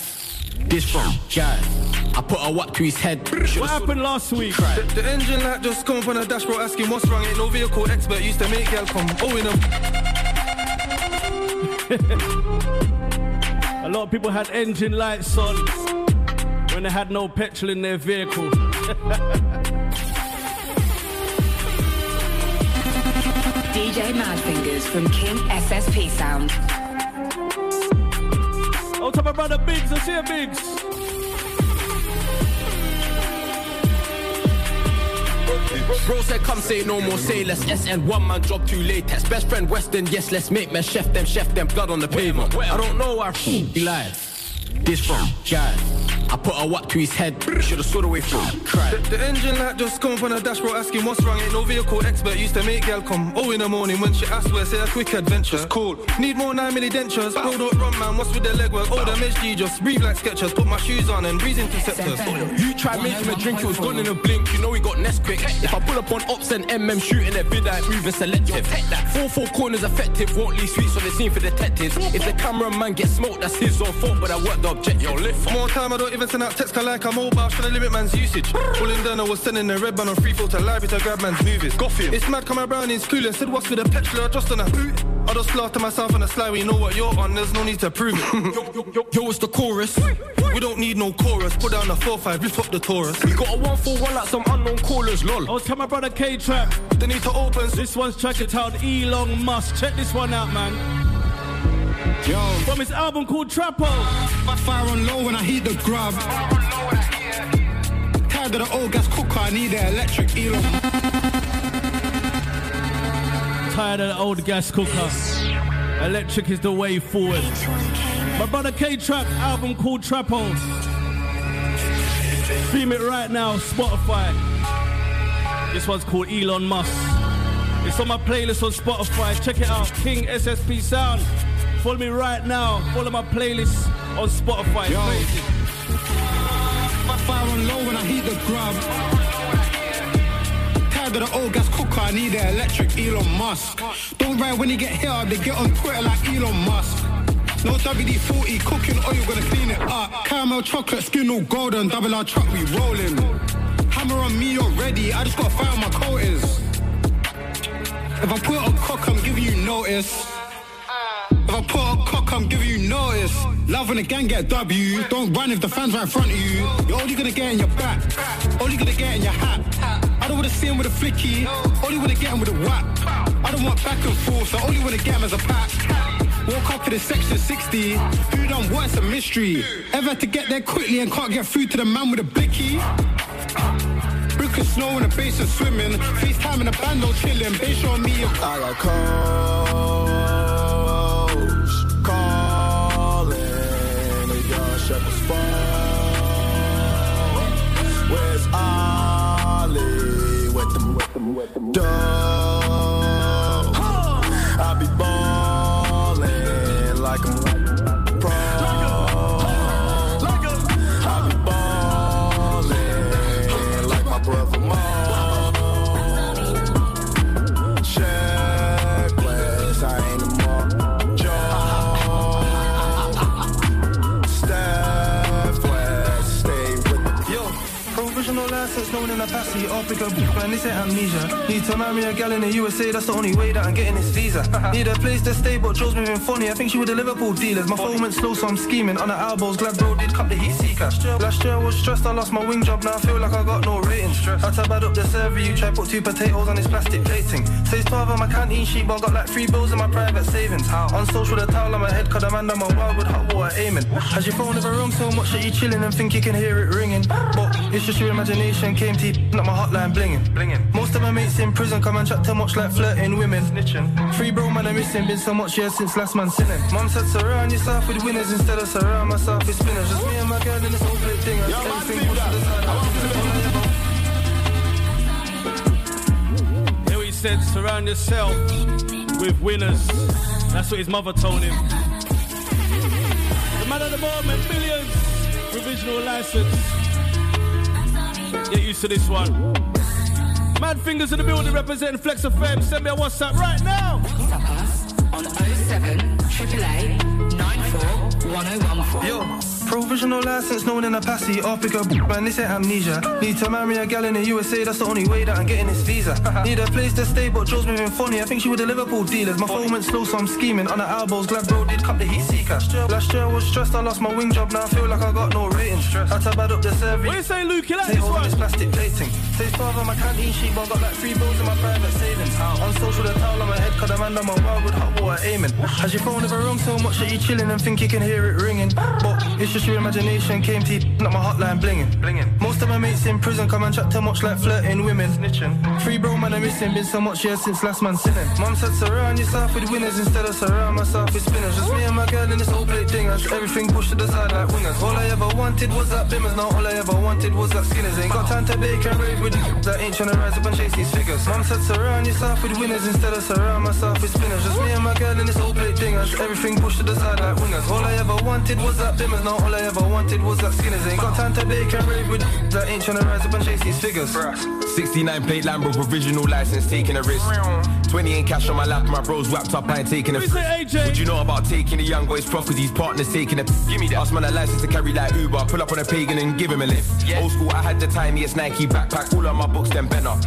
This from guy. I put a what to his head. What happened last week? The, the engine light just come up on the dashboard asking what's wrong. Ain't no vehicle expert used to make girl come. Oh, in A lot of people had engine lights on when they had no petrol in their vehicle. DJ Madfingers from King SSP Sound. Oh, top of brother Biggs, I see a Biggs. Bro said, come say no more, say less. SN one man job too latex. Best friend Western, yes, let's make man chef them, chef them, blood on the pavement. I don't know why he lied. This from guys. I put a whack to his head. Should've stood away from. Cried. The, the engine light just come up on the dashboard asking what's wrong. Ain't no vehicle expert used to make gal come. Oh, in the morning when she asked where, say a quick adventure. It's cool. Need more 9 milli dentures. Bro, don't run, man. What's with the legwork? Oh, the MSG just breathe like sketchers. Put my shoes on and breeze interceptors. You tried making a drink, it was gone in a blink. You know we got Nesquik. If I pull up on ops and MM shooting their vid, I moving selective. Four four corners effective, won't leave sweets on the scene for detectives. If the cameraman gets smoked, that's his own fault, but I worked the objective. Yo, lift. More time, I don't even send out text, cause like I'm mobile, trying to limit man's usage. Pulling down, I was sending a red band on free flow to library to grab man's movies. Goffin. It's mad, come around in school and said, what's with the petrol? Just on a boot. I just laughed to myself on the slide, we know what you're on, there's no need to prove it. yo, yo, yo, yo, it's the chorus. We don't need no chorus, put down the 4-5, lift up the Taurus. We got a 1 4 1 like some unknown callers, lol. Oh, tell my brother K Trap. They need to open. This one's track entitled Elon Musk. Check this one out, man. Yo. From his album called Trapo. My fire on low when I heat the grub. Tired of the old gas cooker, I need the electric Elon. Tired of the old gas cooker. Electric is the way forward. My brother K Trap album called Trapo. Stream it right now, Spotify. This one's called Elon Musk. It's on my playlist on Spotify. Check it out. King SSP Sound. Follow me right now. Follow my playlist on Spotify. Yo. Crazy. My fire on low when I heat the grub. Tired of the old gas cooker, I need the electric Elon Musk. Don't ride when you get hit up, they get on Twitter like Elon Musk. No WD-40, cooking oil, gonna clean it up. Caramel chocolate, skin all golden, double R truck, we rolling. Hammer on me already, I just gotta find my coatings. If I put a cock, I'm giving you notice. I I'm giving you notice. Love when the gang get W. Don't run if the fans right in front of you. You're only gonna get in your back. Only gonna get in your hat. I don't wanna see him with a flicky. Only wanna get him with a whack. I don't want back and forth, so only wanna get him as a pack. Woke up to the section 60. Who done what's a mystery? Ever to get there quickly and can't get through to the man with a blicky? Brick of snow in the base of swimming. FaceTime in a bando chilling. They showing me I got calls them license known in a passy. I'll pick up, man, this ain't amnesia. Need to marry a gal in the USA, that's the only way that I'm getting this visa. Need a place to stay, but Joe's moving funny. I think she with the Liverpool dealers. My phone went slow, so I'm scheming. On the elbows, glad bro did cup the heat seeker. Last year I was stressed, I lost my wing job, now I feel like I got no ratings. Had to bad up the server, you try put two potatoes on this plastic plating. Says 12 on my canteen sheet, but I got like three bills in my private savings. On social, the towel on my head, cause the man on my wild with hot water aiming. Has your phone ever rung so much that you chilling and think you can hear it ringing? But it's just your imagination came to not my hotline blinging. blinging. Most of my mates in prison come and chat too much like flirting women. Snitching. Free bro man, I'm missing, been so much years since last man sinning. Mom said surround yourself with winners instead of surround myself with spinners. Just me and my girl in this whole play thing. Everything pushed to the side. Here he said, surround yourself with winners. That's what his mother told him. The man of the moment, M1llionz. Provisional license. Get used to this one. Mad fingers in the building representing Flex FM. Send me a WhatsApp right now. on 07 888 94 1014. Yo, provisional license known in a passy. Pick up, man, this ain't amnesia. Need to marry a gal in the USA, that's the only way that I'm getting this visa. Need a place to stay, but Joe's moving funny. I think she with the Liverpool dealers. My phone went slow, so I'm scheming. On the elbows, glad bro did cup the heat seeker. Last year I was stressed, I lost my wing job, now I feel like I got no ratings. Had to bad up the service. What you say, Luke? You like this one? this plastic plating. 12 on my canteen sheet, but I got like three bills in my private savings. On social, the towel on my head, cause the man on my wild with hot water aiming. Has your phone ever rung so much that you chilling and think you can hear it ringing? But it's just your imagination came to not my hotline blinging. blinging. Most of my mates in prison come and chat too much like flirting women. Snitching. Three bro man are missing, been so much years since last man sinning. Mum said surround yourself with winners instead of surround myself with spinners. Just me and my girl in this old plate thing. Everything pushed to the side like wingers. All I ever wanted was that bimmers. Now all I ever wanted was that skinners. Ain't got time to bake and rave with the that ain't trying to rise up and chase these figures. Mom said surround yourself with winners instead of surround myself with spinners. Just me and my girl in this old plate thing. Everything pushed to the side like wingers. All I ever wanted was that bimmers. Now all I ever wanted was that skinners. Ain't got time to bake and rave with that ain't trying to rise up and chase these figures. 69 plate Lambo provisional license taking a risk. 20 in cash on my lap, my bros wrapped up, I ain't taking a Who's it, AJ? Would you know about taking a young boy's prof cause his partner's taking a Give me that. Ask man a license to carry like Uber, pull up on a pagan and give him a lift. Yeah. Old school, I had the tiniest Nike backpack, all on my books, then bent up.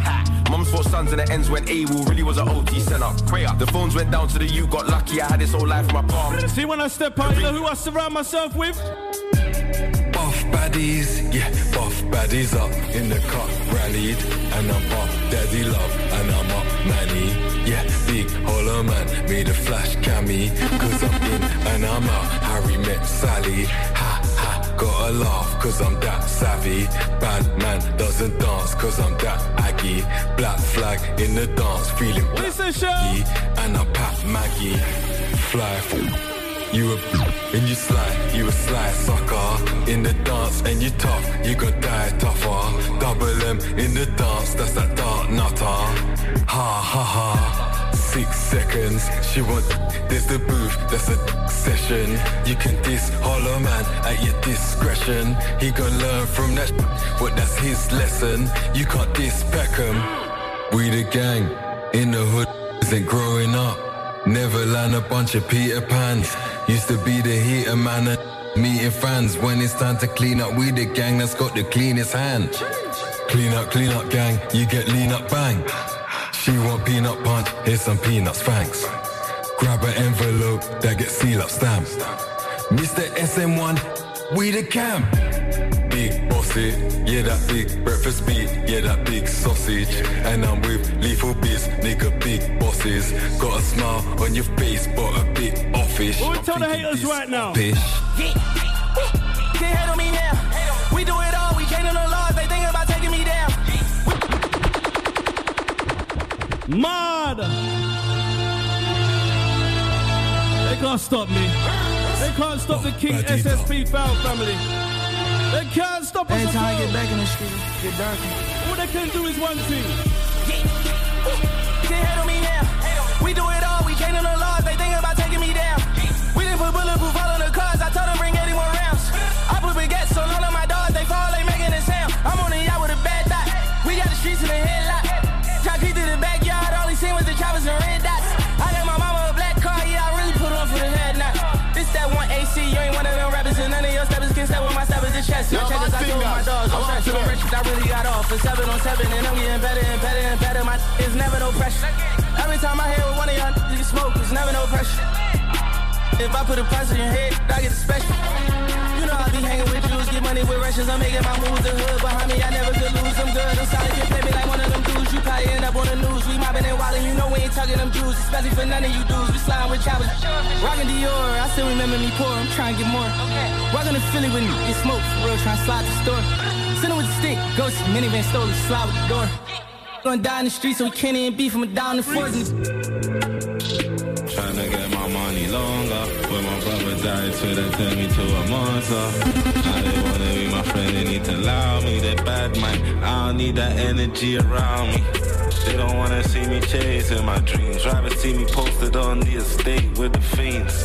Mums four sons and the ends when A-Wall really was an OT center. The phones went down to the U, got lucky, I had this whole life in my palm. See when I step out, you know who I surround myself with? Buff baddies, yeah, buff baddies up in the car, rallied, and I'm up, daddy love, and I'm up, manny, yeah, big hollow man, made a flash cammy, cause I'm in and I'm out, Harry met Sally, ha ha, gotta laugh, cause I'm that savvy, bad man doesn't dance, cause I'm that aggy, black flag in the dance, feeling What is this show? and I pat Maggie, fly you a and you slide, you a slide sucker. In the dance and you tough, you gon' die tougher. Double M in the dance, that's that dark nutter. Ha ha ha. Six seconds, she want There's the booth, that's a session. You can diss Hollow Man at your discretion. He gon' learn from that but that's his lesson. You can't diss Beckham We the gang, in the hood, isn't growing up. Never land a bunch of Peter Pans Used to be the heater man and meeting fans. When it's time to clean up, we the gang that's got the cleanest hand. Clean up, clean up, gang. You get lean up, bang. She want peanut punch. Here's some peanuts, thanks. Grab an envelope that gets seal up stamped. Mr. SM1, we the camp. Big bossy, yeah that big breakfast beat, yeah that big sausage. And I'm with lethal biz, nigga big bosses. Got a smile on your face, but a bit offish. What we tell the haters right now? Pish. Can't hate on me now. We do it all. We can't no laws. They thinking about taking me down. Mad! They can't stop me. They can't stop the King SSP foul family. They can't stop us. Every time I get back in the street, get darker. All they can do is one thing. Can't No my I told my dogs. I'm fresh, to I'm rich. I really got off. For seven on seven, and I'm getting better and better and better. My is never no pressure. Every time I hear with one of y'all, you smoke, it's never no pressure. If I put a price on your head, I get a special. You know I be hanging with Jews, get money with Russians. I'm making my moves. The hood behind me, I never could lose. I'm good. I'm solid, you play me like one of them dudes. You probably end up on the news. We mobbing and wildin', you know we ain't talking them Jews, especially for none of you dudes. We sliding with choppers, rockin' Dior. I still remember me poor. I'm trying to get more. Walking to Philly with me, get smoke for real, trying to slide the store. Sitting with the stick, ghost minivan stole it, slide with the door. Gonna die in the street so we can't even beef. I'm down the floors. Died, Twitter turned me to a monster. Now they wanna be my friend, they need to allow me. They bad mind, I don't need that energy around me. They don't wanna see me chasing my dreams. Rather see me posted on the estate with the fiends.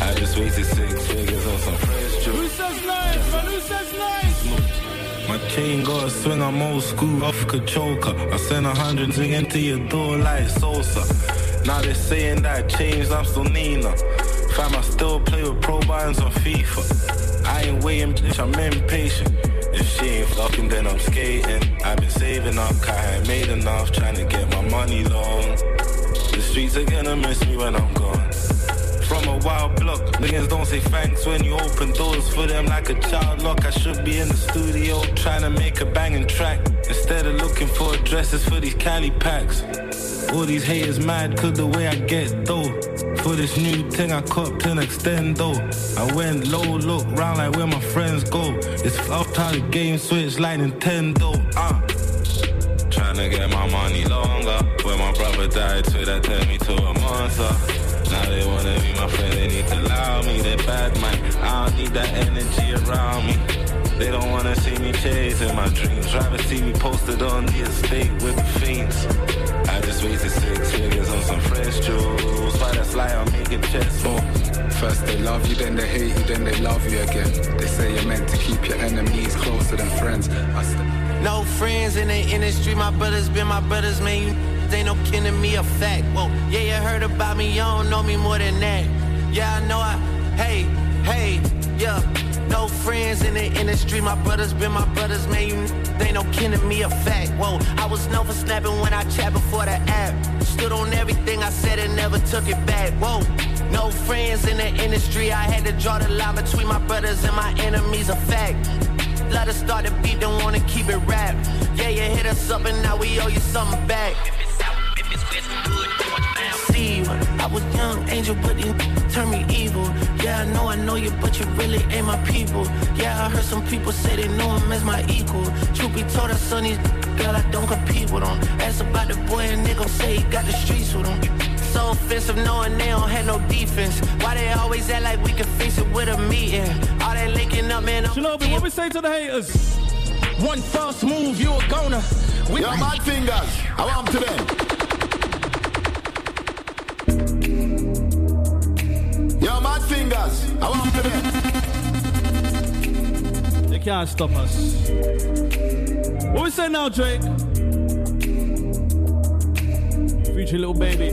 I just wasted six figures on some fresh Who juice. says nice, man? Who says nice? My chain got a swing, I'm old school, off a choker. I sent a hundred into your door like Sosa. Now they saying that I changed, I'm still Nina. Fam, I still play with pro buttons on FIFA. I ain't waiting, bitch, I'm impatient. If she ain't fucking, then I'm skating. I've been saving up, I ain't made enough, trying to get my money long. The streets are gonna miss me when I'm gone. Wild block. Niggas don't say thanks when you open doors for them like a child lock. I should be in the studio trying to make a banging track instead of looking for addresses for these Cali packs. All these haters mad cause the way I get though. For this new thing I copped an extendo. I went low, look round like where my friends go. It's up how the game switch like Nintendo. Uh. Trying to get my money longer. When my brother died, so that turned me to a monster. Now they wanna be my friend, they need to allow me. They're bad, man. I don't need that energy around me. They don't wanna see me chasing my dreams. Rather see me posted on the estate with the fiends. I just wasted six figures on some fresh jewels. Why that's lie, I'm making chest more. First they love you, then they hate you, then they love you again. They say you're meant to keep your enemies closer than friends. no friends in the industry, my brothers been my brothers, man. You ain't no kin to me, a fact. Whoa, yeah, you heard about me, you don't know me more than that. Yeah, I know I, hey, hey, yeah. No friends in the industry, my brothers been my brothers, man. You they no kin to me, a fact. Whoa, I was known for snapping when I chat before the app. Stood on everything I said and never took it back. Whoa, no friends in the industry. I had to draw the line between my brothers and my enemies, a fact. Let us start the beat, don't wanna keep it rap. Yeah, you hit us up and now we owe you something back. See, I was young angel, but you turn me evil. Yeah, I know I know you, but you really ain't my people. Yeah, I heard some people say they know him as my equal. Truth be told, I son these girl, I don't compete with them. Ask about the boy and they gon' say he got the streets with him. So offensive knowing they don't have no defense. Why they always act like we can fix it with a meeting? All that linking up, man. Shinobi, what we say to the haters? One false move, you a goner. We Yo, mad fingers. I want to them. Fingers. I want to them. They can't stop us. What we say now, Drake? Future Lil Baby.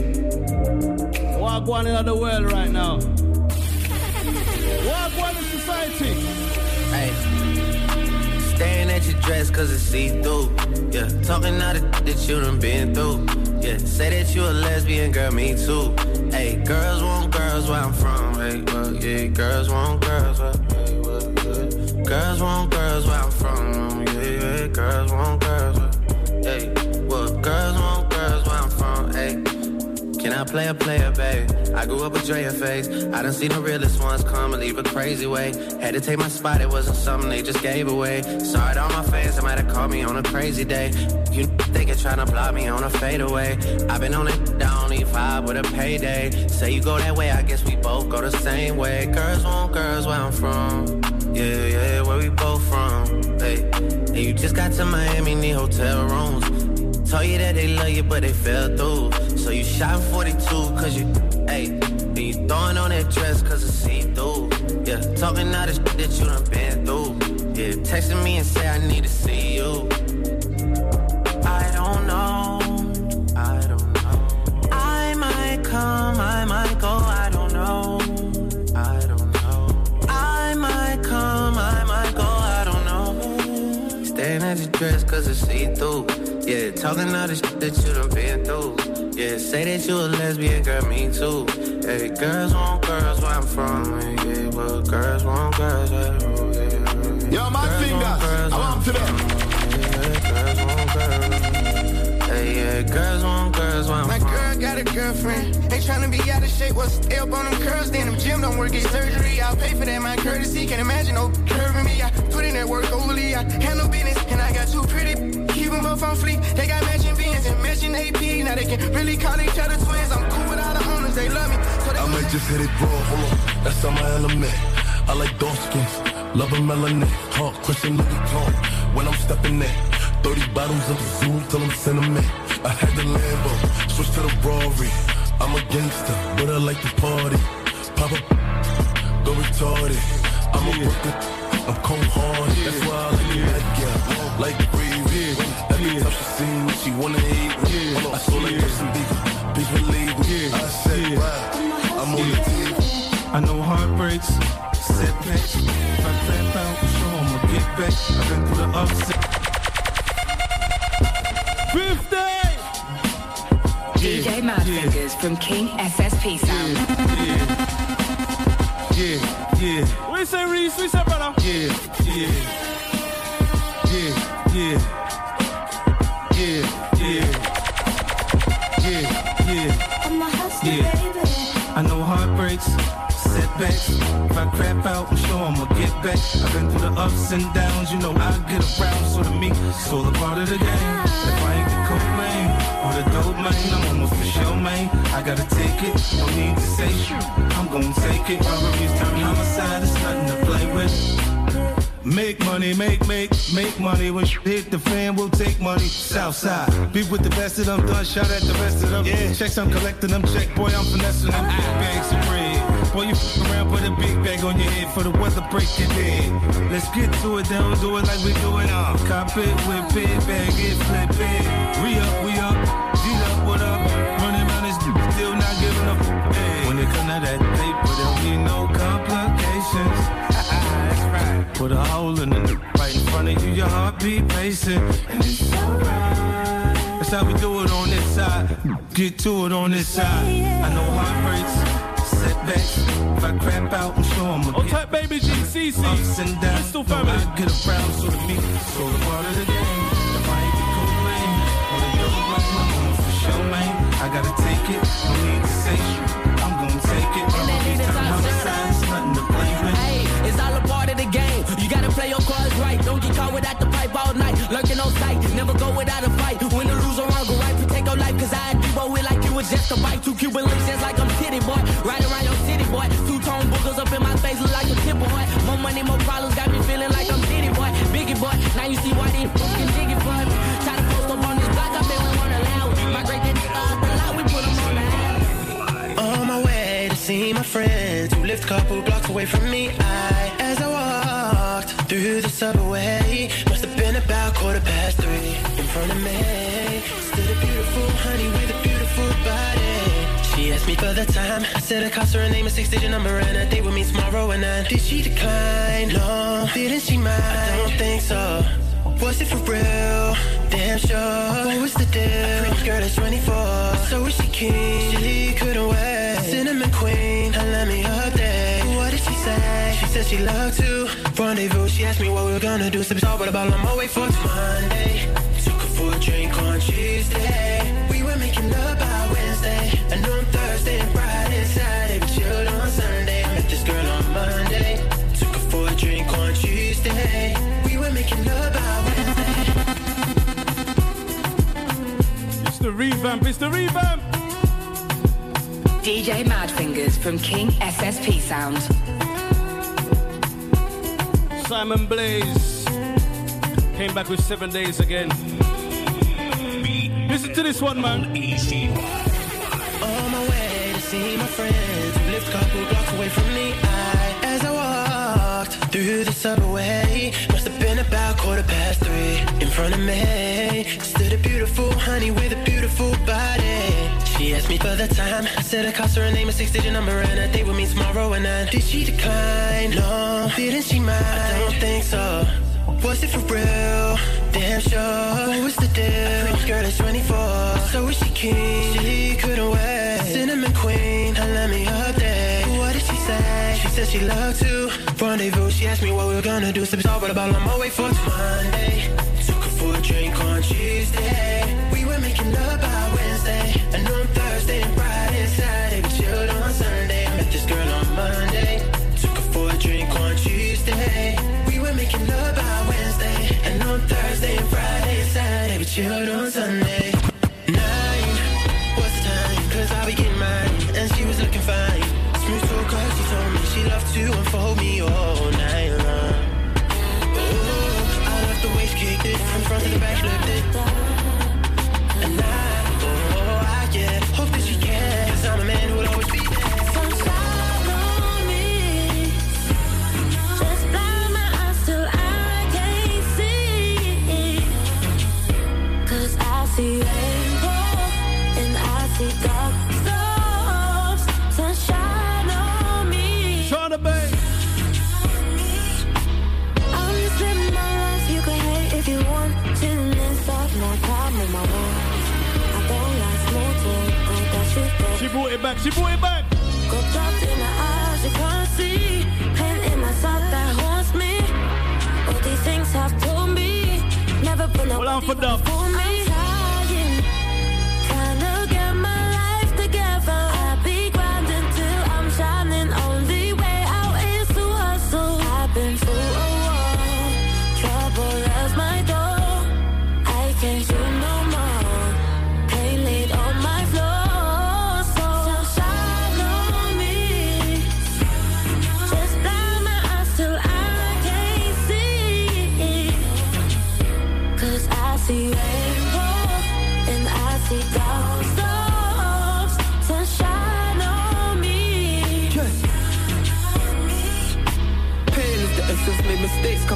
What going in the world right now? What going in society? Hey. Staring at your dress cause it's see-through. Yeah, talking out of that you done been through. Yeah, say that you a lesbian, girl, me too. Hey, girls want girls where I'm from. Hey, well, yeah, girls want girls where, hey, well, yeah. Girls want girls where I'm from. Yeah, yeah, girls want girls where, hey, well, girls want Can I play a player, babe? I grew up with Drea face. I done seen the realest ones come and leave a crazy way. Had to take my spot, it wasn't something they just gave away. Sorry to all my fans, they might have called me on a crazy day. You think you're trying to block me on a fadeaway. I've been on it down, e five with a payday. Say you go that way, I guess we both go the same way. Girls want girls where I'm from. Yeah, yeah, where we both from. Hey, and you just got to Miami, need hotel rooms. Told you that they love you, but they fell through. So you shot 42, cause you, hey, and you throwing on that dress, cause it's see through. Yeah, talking all the shit that you done been through. Yeah, texting me and say I need to see you. I don't know, I don't know. I might come, I might go, I don't know. I don't know. I might come, I might go, I don't know. Staring at your dress, cause it's see through. Yeah, talking all the shit that you done been through. Yeah, say that you a lesbian, girl, me too. Hey, girls want girls where I'm from. Yeah, well, girls want girls. Yeah, yeah. Yo, my girls fingers, I want to them. Yeah, girls want girls where I'm My girl got a girlfriend. They tryna be out of shape. What's stay up on them curls? Then them gym don't work, get surgery. I'll pay for that, my courtesy. Can't imagine no curving me. I put in that work overly. I handle business, and I got two pretty keep them both on fleek. They got matching beans and matching AP. Now they can really call each other twins. I'm cool with all the owners, they love me. So they I might just hit it raw, hold on. That's on my element. I like dark skins, love a melanin. Talk, Christian nigga talk. When I'm stepping in, 30 bottles of the zoo till I'm sentiment. I had the Lambo, switch to the Rory. I'm a gangster, but I like to party. Pop up, go retarded. I'm a worker, I'm cold hard. That's why I like it like yeah, like breeze. Every time she see me, she wanna hate me. I saw like Justin Bieber, please believe me. I said, wow, I'm on the team. I know heartbreaks, setbacks. If I trap out, sure I'ma get back. I've been through the upset. 50! DJ Madfingers from King SSP Sound. Yeah, yeah. What you say, Reese? What you say, brother? Yeah, yeah. Yeah, yeah. Yeah, yeah. Yeah, yeah. I'm a hustler, Yeah. baby. I know heartbreaks, setbacks. If I crap out, I'm sure I'ma get back. I've been through the ups and downs, you know I get around. So to me, it's all a part of the game. If I ain't the cocaine or the dope man, I'm almost for sure, man. I gotta take it, no need to say shit. I'm gonna take it. Robberies turn homicide, it's nothing to play with. Make money, make, make, make money. When shit hit the fan, we'll take money. Southside, be with the best of them, done shot at the rest of them. Yeah. Checks, I'm collecting them. Check, boy, I'm finessing them. Big bags of bread. Boy, you f around, put a big bag on your head for the weather, break your head. Let's get to it, then we'll do it like we do it all. Cop it, whip it, bag it, flip it. We up, we up, G up, what up? Running around this still not giving up. Hey. When it come to that paper, there'll be no complications. Ah, ah, ah, that's right. Put a hole in it right in front of you, your heartbeat pacing. And it's alright. That's how we do it on this side. Get to it on this side. I know heartbreaks, setbacks. If I crap out, I'm sure I'm Hold tight, baby GCC. Ups and downs. Crystal No, family. I get around, so to me, it's all a part of the game. If I ain't the cool man, or the dope man, I'm on for sure, man. I gotta take it, no need to say shit. I'm gonna take it. I'm gonna turn homicide, it's nothing to play with. Hey, it's all a part of the game. You gotta play your cards right. Don't get caught without the pipe all night. Lurking on sight, never go without a fight. Win or lose was just a bite. Two Cuban links, just like I'm titty boy. Right around your city boy. Two tone boogers up in my face, look like a tip boy. More money, more problems, got me feeling like I'm Diddy boy. Biggie boy, now you see why they fucking jiggy for me. Try to post up on this block, I bet we wanna allow it. Migrate that nigga up the lot, we put 'em on the alley. On my way to see my friends who lived a couple blocks away from me. I, as I walked through the subway, must have been about quarter past three. In front of me stood a beautiful honey with body. She asked me for the time. I said I cost her a name, a six-digit number, and a date with me tomorrow. And then did she decline? No, didn't she mind? I don't think so. Was it for real? Damn sure. What was the deal? A girl that's 24. So was she keen? She couldn't wait. A Cinnamon queen, and let me update. What did she say? She said she loved to rendezvous. She asked me what we were gonna do. Sipping salt, but about on my way for Monday. Took her for a drink on Tuesday. We were making love by Wednesday. And on Thursday and Friday, Saturday, we chilled on Sunday. Met this girl on Monday. Took her for a drink on Tuesday. We were making love by Wednesday. It's the revamp, it's the revamp. DJ Madfingers from King SSP Sound. Simon Blaze came back with seven days again. Listen to this one, man. On my way to see my friends who lived a couple blocks away from me. I, as I walked through the subway, must have been about quarter past three. In front of me stood a beautiful honey with a beautiful body. She asked me for the time. I said I cost her a name, a six-digit number, and a date with me tomorrow. And then did she decline? No, didn't she mind? I don't think so. Was it for real? Damn sure. What was the deal? A pretty girl that's 24. So was she keen? She couldn't wait. Cinnamon queen, and let me update. What did she say? She said she loved to rendezvous. She asked me what we were gonna do. Sipping salt, but about on my way for Monday. Took her for a drink on Tuesday. We were making love by Wednesday. And on Thursday and Friday, Saturday, Thursday and Friday Saturday, we chilled on Sunday. Brought it back. She brought it back. In my eyes, you can't see. Pain in my soul that haunts me. All these things have told me. Never Hold on for body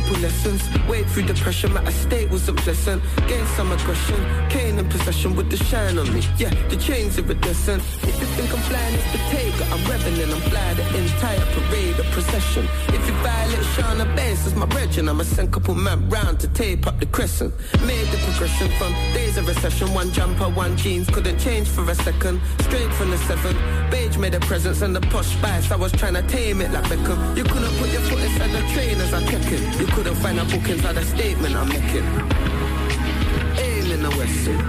couple lessons. Wade through depression, my estate wasn't pleasant. Gained some aggression, Cain in possession with the shine on me. Yeah, the chains iridescent. If you think I'm flying, it's the take. I'm revving and I'm fly the entire parade of procession. If you violate Shauna Bass, it's my brethren. I'ma send couple man round to tape up the crescent. Made the progression from days of recession. One jumper, one jeans, couldn't change for a second. Straight from the seven. Beige made a presence and the posh spice. I was trying to tame it like Beckham. You couldn't put your foot inside the train as I check it. You couldn't find a book inside the statement I'm making. Aim in the west end.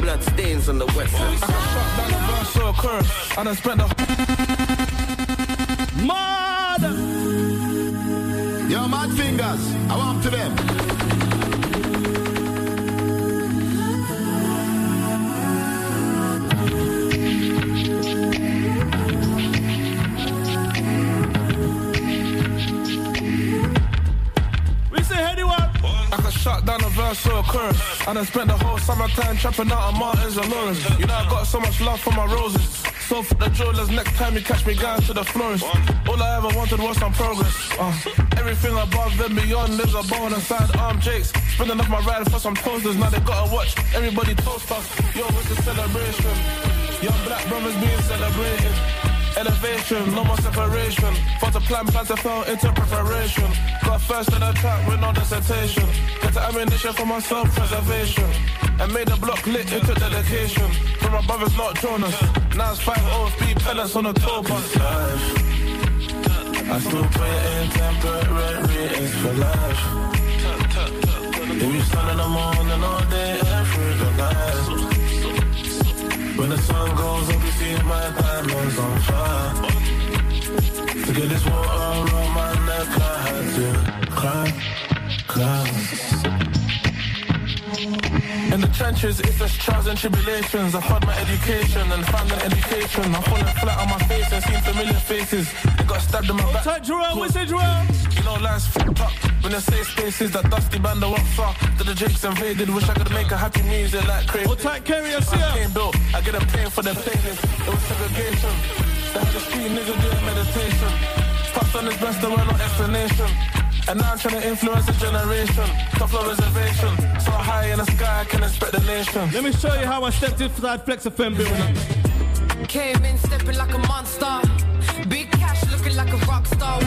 Blood stains on the west end. I can shut down the verse or a curse. I done spent the Mad! Yo, mad fingers. I want to them. Verse or a curse. I spent the whole summertime trapping out on Martins and Lawrence. You know I got so much love for my roses. So for the jewelers, next time you catch me going to the florist. All I ever wanted was some progress. Uh, everything above and beyond is a bonus. inside arm Jakes, spending off my ride for some toasters. Now they gotta watch everybody toast us. Yo, it's a celebration. Young black brothers being celebrated. Elevation, no more separation. For the plan, plan to fall into preparation. Got first in the track with no dissertation. Get the ammunition for my self-preservation. And made the block lit into dedication. For my brothers not join us. Now it's five OFB pellets on the tour bus. I still put in temporary ratings for life. If you stand in the morning all day, When the sun goes up, you see my diamonds on fire. To get this water around my neck, trenches, it's just trials and tribulations. I've had my education and found an education. I'm falling flat on my face and seen familiar faces. They got stabbed in my back. Tight Jerome, we say Jerome. You know, life's fucked up. When they say spaces, that dusty band of what's up. That the Jakes invaded. Wish I could make a happy music like crazy. Hold tight, Kerry, I see I came built. I get a pain for the playlist. It was segregation. That's the street nigga doing meditation. Puffed on his best, there were no explanation. And now I'm trying to influence a generation. Tough flow reservation. So high in the sky, I can inspect the nation. Let me show you how I stepped inside Flex FM building. Came in stepping like a monster. Big cash looking like a rock star.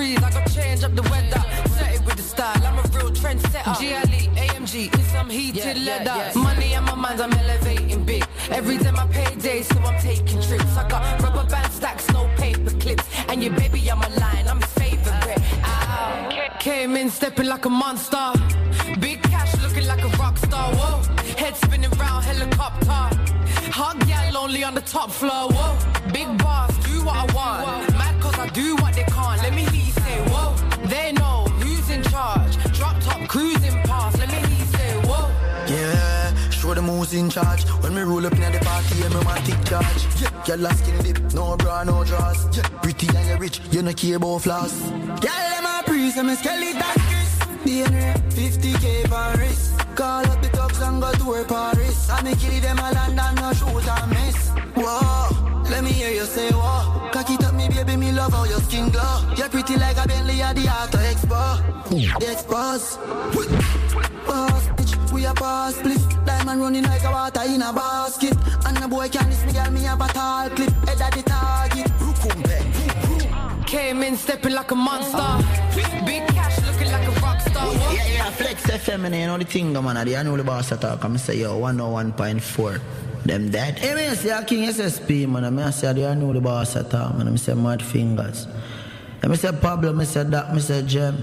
Freeze, I got change up the weather. Set it with the style, I'm a real trendsetter. GLE, AMG, in some heated leather. Money on my mind, I'm elevating big. Every day my payday, so I'm taking trips. I got rubber band stacks, no paper clips. And your baby on my line, I'm his favorite. Ow. Came in stepping like a monster. Big cash looking like a rock star. Whoa. Head spinning round helicopter. Hot gal only on the top floor. Whoa. Big boss, do what I want. Mad cause I do what who's in charge. When me roll up in the party, yeah, me want take charge. Yeah, girl a skin dip, no bra, no drawers. Yeah, pretty and you rich, you no care about flaws. Girl, them a breeze, and me skeleton kiss. DNA, 50k Paris. Call up the thugs and go to where Paris. I me kill them a land and no shoot and miss. Whoa, let me hear you say whoa. Cock it up, me baby, me love how your skin glow. You're pretty like a Bentley at the Auto Expo. The Expos. Boss, we a pass split. Diamond running like a water in a basket. And the boy can miss me, girl, me have a tall clip. Head at the target. Came in stepping like a monster. Big cash looking like a rock star. What? Yeah, yeah, Flex FM, and you know the thing, man. I know the boss talk. I'm say, yo, 101.4. Them dead. Hey, me say, I King SSP, man. I say, I know the boss talk, man. I say, Mad Fingers. And I say, Pablo, I say, Doc, I say, Jem.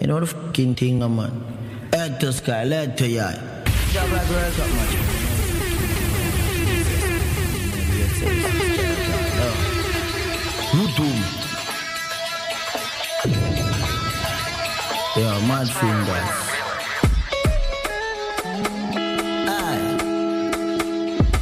You know the fucking thing, man. Head to sky, leg to like. Yeah, mad fingers. Aye.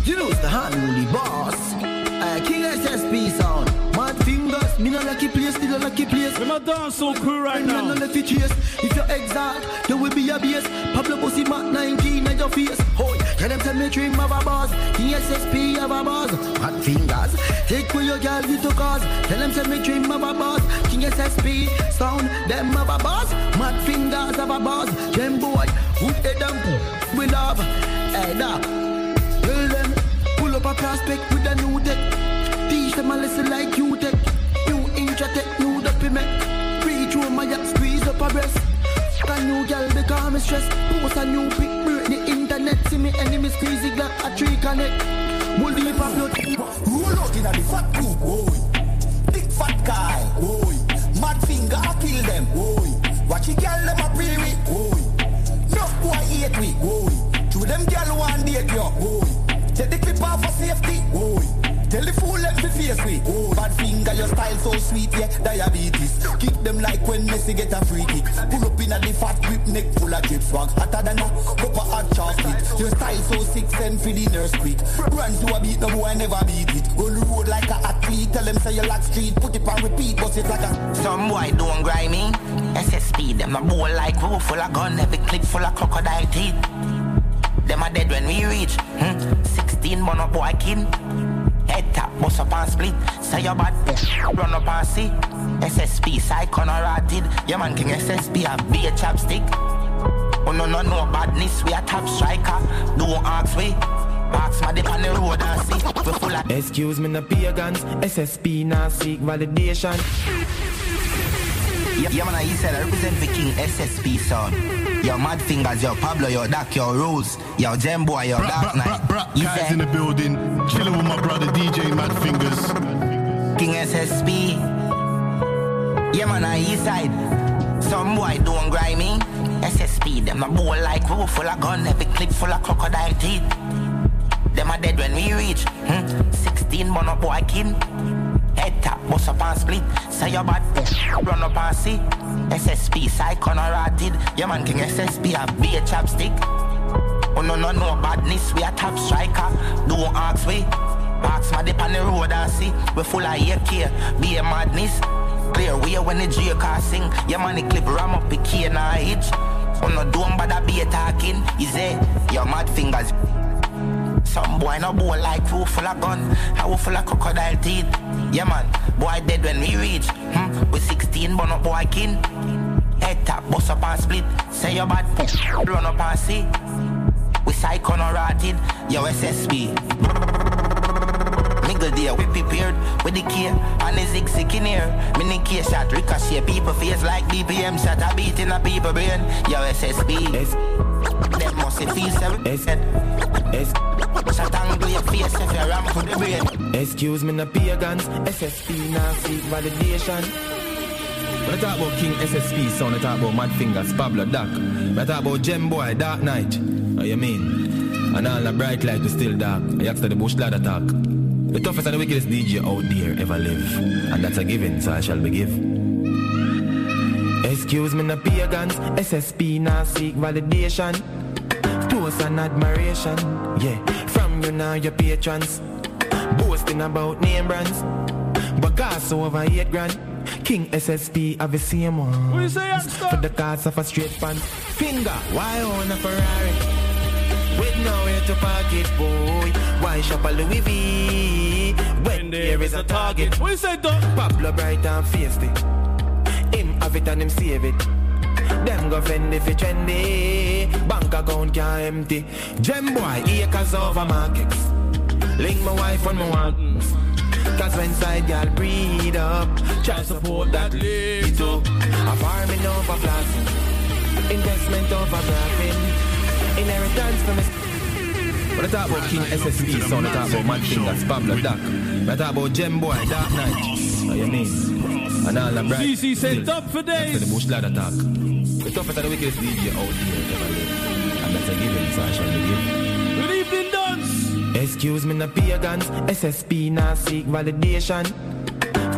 You know it's the unruly boss. Aye, King SSP sound. Mad fingers, me no lucky place, still a lucky place. We're not dance so cool right now. No left chase. If you're exalt, there will be a base. Pablo Pussy Mac 19 at your face. Hoy, tell them tell me dream of a boss. King SSP have a boss. Mad fingers, take with your girl you to cause. Tell them tell me dream of a boss. King SSP sound, them have a boss. Mad fingers have a boss. Them boy, who they them we love. Hey, dog. Tell them, pull up a prospect with a new deck. Teach them a lesson like you take. New Intratec, new dopey make. Reach through my yacht, squeeze up a breast. A new girl become stress. Post a new pic, break the internet. See me enemy squeeze it like a tree connect. Will leave a blood. Roll out in a the fat group, boy. Big fat guy, boy. Mad finger, I kill them, boy. Watch it, girl, them a pre we, boy. No boy hate we, boy. To them girl one date yo, boy. Take the clip off for safety, boy. Tell the fool let me face we. Oh, bad finger, your style so sweet, yeah. Diabetes. Kick them like when Messi get a free kick. Pull up in a the fat grip neck full of drip swag. Hotter than a cup of hot chocolate. Your style so sick, send for the nurse quick. Brands do a beat, no boy never beat it. Go road like a athlete. Tell them say you like street. Put it on repeat, bust it like a. Some boy don't grimy. SSP, them a bowl like road full of gun. Every clip full of crocodile teeth. Them a dead when we reach. Hmm? 16 mon up boy kin. Head tap, bust up and split. Say your bad run up and see. SSP, psycho no rotted. Your man king SSP have be a chapstick. Oh no no no badness, we a top striker. Don't ask we. Ask my dip on the road and see. We full of Excuse me, no pagans. SSP now seek validation. Yeah, yeah man, he said I represent the king SSP son. Yo, mad fingers, yo, Pablo, yo, Dak, yo, Rose, yo, Gem boy, yo, Dark Knight. He Guys said, in the building, chilling with my brother DJ Mad Fingers. King SSP. Yeah, man, on east side. Some boy don't grimy. SSP, them a bowl like roof full of gun, every clip full of crocodile teeth. Them a dead when we reach. Hmm? 16 mon up boy kin. Head tap, bust up and split. Say your bad run up and see. SSP, psycho no rotted. Yeah, man, King SSP have be a chapstick. Oh no no no badness, we a top striker. Don't ask we. Ask my dip on the road and see. We full of AK, be a madness. Clear way when the J car sing. Yeah man, clip ram up the key and I hitch. Oh no don't bother be a talking. Is it your mad fingers? Some boy no bowl like roof full of gun, how full of crocodile teeth. Yeah man, boy dead when we reach. Hmm? We 16 but no boy kin. Head tap, bust up and split. Say your bad run up and see. We psycho no rotted, yo SSP. Mingle there, we prepared with the key and the zig zig in here. Mini key shot, ricochet, people face like BPM shot, a beat in a people brain. Yo SSP. Them must feel seven. S. Shot angle your face if you ram for the brain. Excuse me, no pagans. SSP now seek validation. When I talk about King SSP sound, I talk about Mad Fingers, Pablo Duck. When I talk about Gem Boy, Dark Knight. How you mean? And all the bright light is still dark. I asked the bush lad attack. The toughest and the wickedest DJ out there ever live. And that's a given, so I shall be give. Excuse me, no pagans. SSP now seek validation. Toast and admiration. Yeah, from you now, your patrons. Boasting about name brands. But gas over eight grand. King SSP have the same one. You say, For the cars of a straight pan. Finger, why own a Ferrari? With nowhere to park it, boy. Why shop a Louis V? When there is a target. What you say, Doc? Pablo Bright and Feisty. Have it and him save it. Them go fend if it trendy. Bank account can't empty. Gem boy, acres over markets. Link my wife on my ones. Cause when side y'all breed up, try support that little. A farming over plastic. Investment over graphing. Inheritance from his When I talk about King SSP sound, I talk about Mad Fingers, Pablo Duck. When I talk about Gem Boy, Dark Knight. How you mean? And all the bright. CC said top for days. That's the bush ladder talk. The toughest of the wickedest DJ out here ever lived. And that's a given, so I shall be given. Good evening, Dons. Excuse me, no pagans. SSP now seek validation.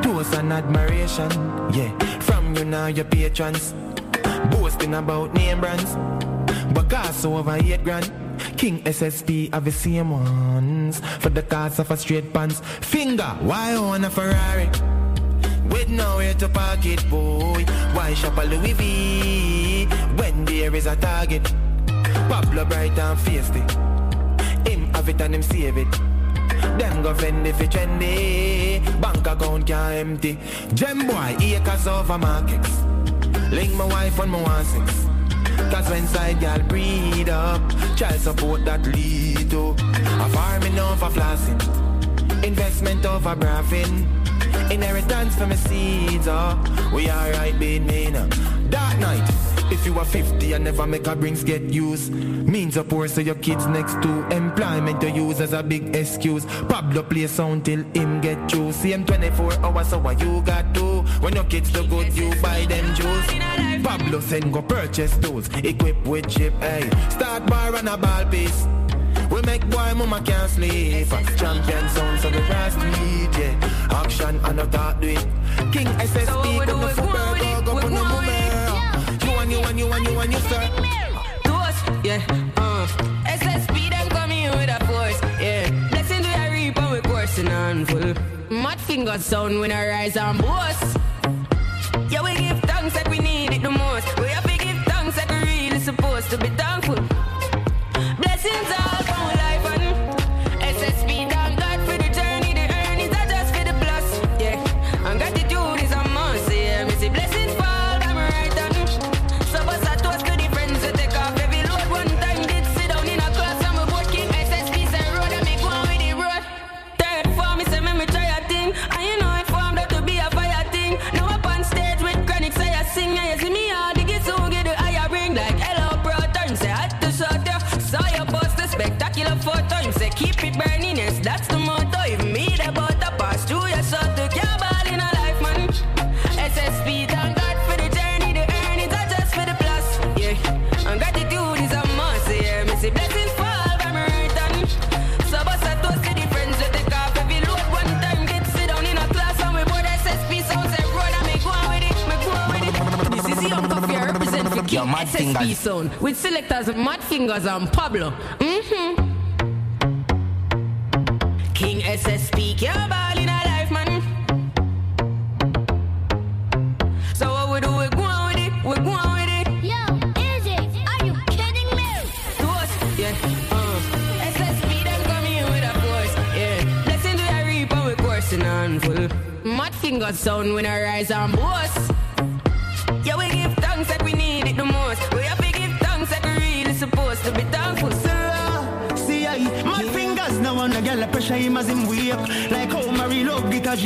Toast and admiration. Yeah, from you now, your patrons. Boasting about name brands. But cost over eight grand. King SSP have the same ones. For the cost of a straight pants. Finger, why own a Ferrari? With nowhere to park it, boy. Why shop a Louis V? When there is a target. Pablo Bright and Feisty. Him have it and him save it. Them go fend if it trendy. Bank account can't empty. Gem boy, acres over markets. Link my wife on my one six. Cause when side y'all breed up, child support that lead to a farming over flossing, investment over braffing, inheritance from my seeds. Oh, we alright, being mean. Dark night. If you are 50 and never make a brings get used. Means of poor so your kids next to Employment to use as a big excuse. Pablo play sound till him get through. Same 24 hours so what you got to When your kids look good you buy them juice. Pablo send go purchase those. Equipped with chip, hey. Start bar and a ball piece we make boy mama can't sleep. Champion sound so the last street, yeah Action and a talk do it. King SSP come the football go go on the moment You and you and you and you and you sir. Toast, yeah, uh. SSP them coming with a force, yeah. Blessing to the reap and we coursing on full. Mad fingers sound when I rise and boast. Yeah, we give thanks like we need it the most. We have to give thanks like we really supposed to be thankful represent for King Mad SSP Fingers. sound With selectors Mad Fingers and Pablo Mm-hmm King SSP can't ball in a life, man. So what we do, we go on with it, we go on with it. Yo, easy, are you kidding me? To us, yeah, uh. SSP them coming with a force, yeah. Blessing to the reap and we coursing on full. Mad fingers sound when I rise and boast. Fingers now on the girl pressure him as him wake. Like how Mary love get a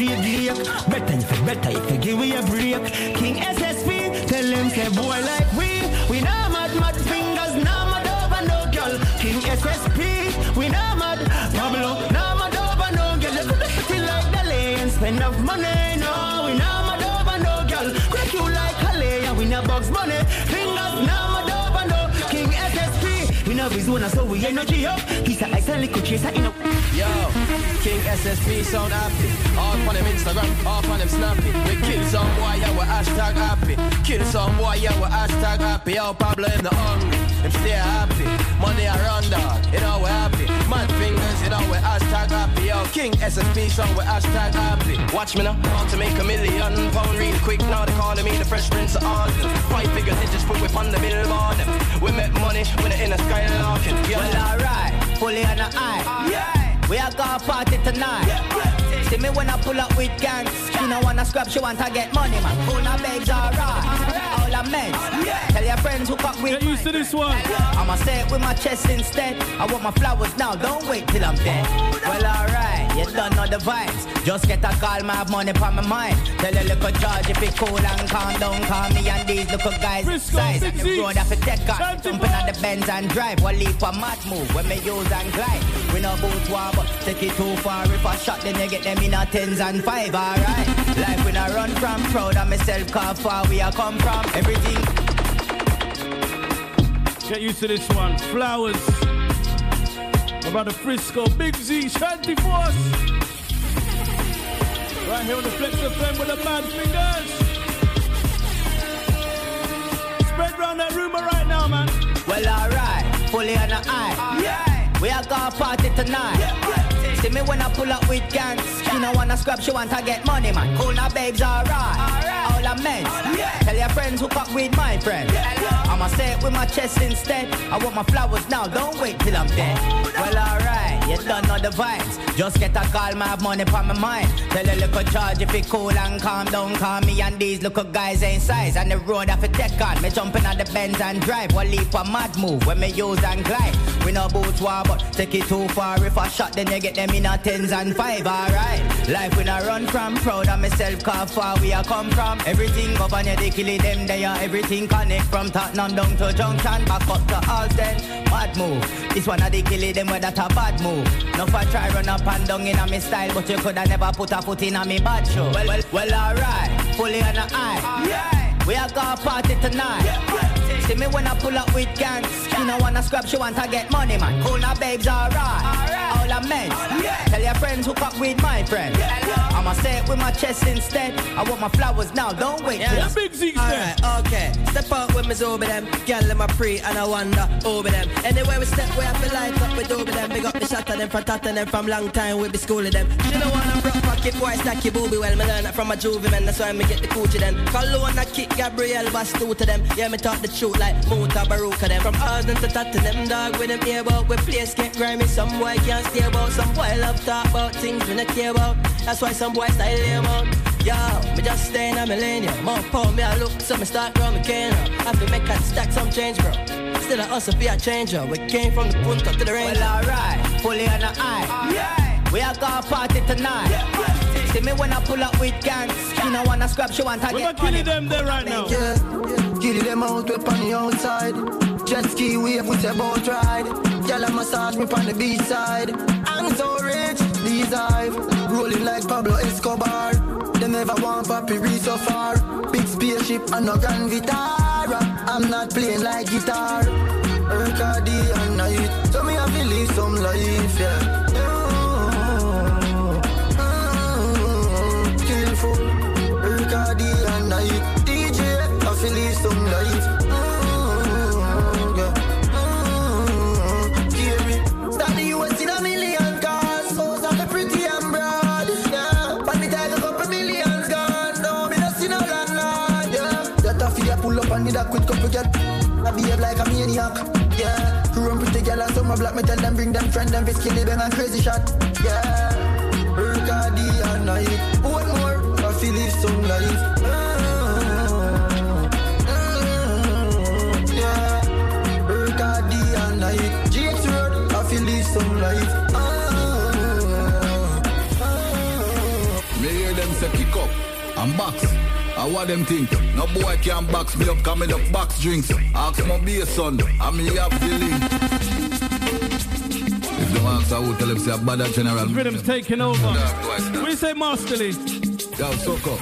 Better if you better if you give me a break. King SSP, tell him say boy like we We not mad, mad fingers, not mad over no girl King SSP, we not Know so we no G-up He's a ice and liquid chaser in a Yo, King SSP sound happy. All on them Instagram, all on them snappy. We kill some boy, yeah, we hashtag happy. Kill some boy, yeah, we hashtag happy. Yo, Pablo in the hungry, him stay happy. Money around dog, you know we happy. Mad fingers, you know, with hashtag happy. Yo, King SSP song with hashtag happy. Watch me now, how to make a million pound really quick. Now they calling me the Fresh Prince of Arden. Five figure digits put whip on the billboard. We make money when it in a skylarking. Yeah. Well, alright, fully on the eye. Yeah. We are gonna party tonight. Yeah. See me when I pull up with gangs. She no wanna scrap, she want to get money, man. All our babes alright. All our men. Tell your friends hook up with Get used to this one. I'ma say it with my chest instead. I want my flowers now, don't wait till I'm dead. Well, alright, you don't know the vibes. Just get a call, my have money on my mind. Tell a little George if it cool and calm down. Call me and these little guys size. And the road off a deck on. Jumping on the Benz and drive. One leap a mad move when me use and glide. We no boot war, but take it too far. If I shot, then you get them in a tens and five, alright. Life when I run from, proud of myself, cause far we are come from. Everything Get used to this one. Flowers. My brother Frisco, Big Z, Shanty Force. Right here on the Flex of FM with the mad fingers. Spread round that rumor right now, man. Well, alright, fully on the eye. Yeah. We are gonna party tonight. See me when I pull up with gangs. She no wanna scrap, she want to get money, man. Cool now, babes, alright. All our men. Tell your friends who fuck with my friend. I'ma say it with my chest instead. I want my flowers now, don't wait till I'm dead. Well, alright, you don't know the vibes. Just get a call, my money on my mind. Tell a little charge if it cool and calm down. Call me and these little guys ain't size. And the road have a tech on. Me jumping on the Benz and drive. One leap a mad move when me use and glide. We no boots war, but take it too far. If I shot, then you get them in a tens and five, alright. Life when I run from, proud of myself, cause far we are come from. Everything up on your they kill it, them they are everything connect from Tottenham down to Junction, back up to Alton. Mad move. This one of the kill it, them where that a bad move. No for try run up and down in a me style, but you coulda never put a foot in a me bad show. Well, well, well alright. Fully on the eye. Yeah. We are gonna party tonight. See me when I pull up with gangs. She no wanna scrap, she want to get money, man. Cool now, babes, alright. All our men. Yeah. Tell your friends hook up with my friend. I'ma say it with my chest instead. I want my flowers now, don't wait. Yeah. till- The big Zeke Alright, okay. Step out with me over them. Girl, them a pre and I wonder over them. Anywhere we step, we have to light up with over them. Big up the shot of them from Tottenham from long time. We be schooling them. She don't wanna broke pocket boy, stack your booby. Well, me learn that from a juvie man. That's why me get the coochie then. Cologne, I kick Gabriel, bust two to them. Yeah, me talk the truth like Mutabaruka them. From Arden to Tottenham, dog, with them ear about. We place get grimy. Some boy can't stay about. Some boy love talk about things we not care about. That's why some boy style them out. Yo, me just stay in a millennium. More poor me, I look, so me start growing me cane up. I feel make a stack some change, bro. Still a hustle be a changer. We came from the punta to the rain. Well, alright. Fully on the eye. Yeah. We are gonna party tonight. See me when I pull up with gangs. You no wanna scrap, she want to We're get killing them there right now. Yeah, kill them out with on the outside. Jet ski wave with a boat ride. Girl a massage me on the beach side. I'm so rich, these hive. Rolling like Pablo Escobar. They never want papi reach so far. Big spaceship and no grand Vitara. I'm not playing like guitar. Erkadi and night. So me to live some life, yeah. Maniac. Yeah. Who run pretty girl and some black me tell them bring them friend them fi skinny bang and crazy shot. Yeah. Erkadi and night. One more. I feel live some life. Yeah. Erkadi and night. Road. I feel live some life. Me hear them say kick up. I what them think? No boy can box me up, come in the box drinks. Ask my be a son, and me have the link. If the I would tell him say a bad general. Rhythm's taking over. Do say, Masterly? Yo, soak up.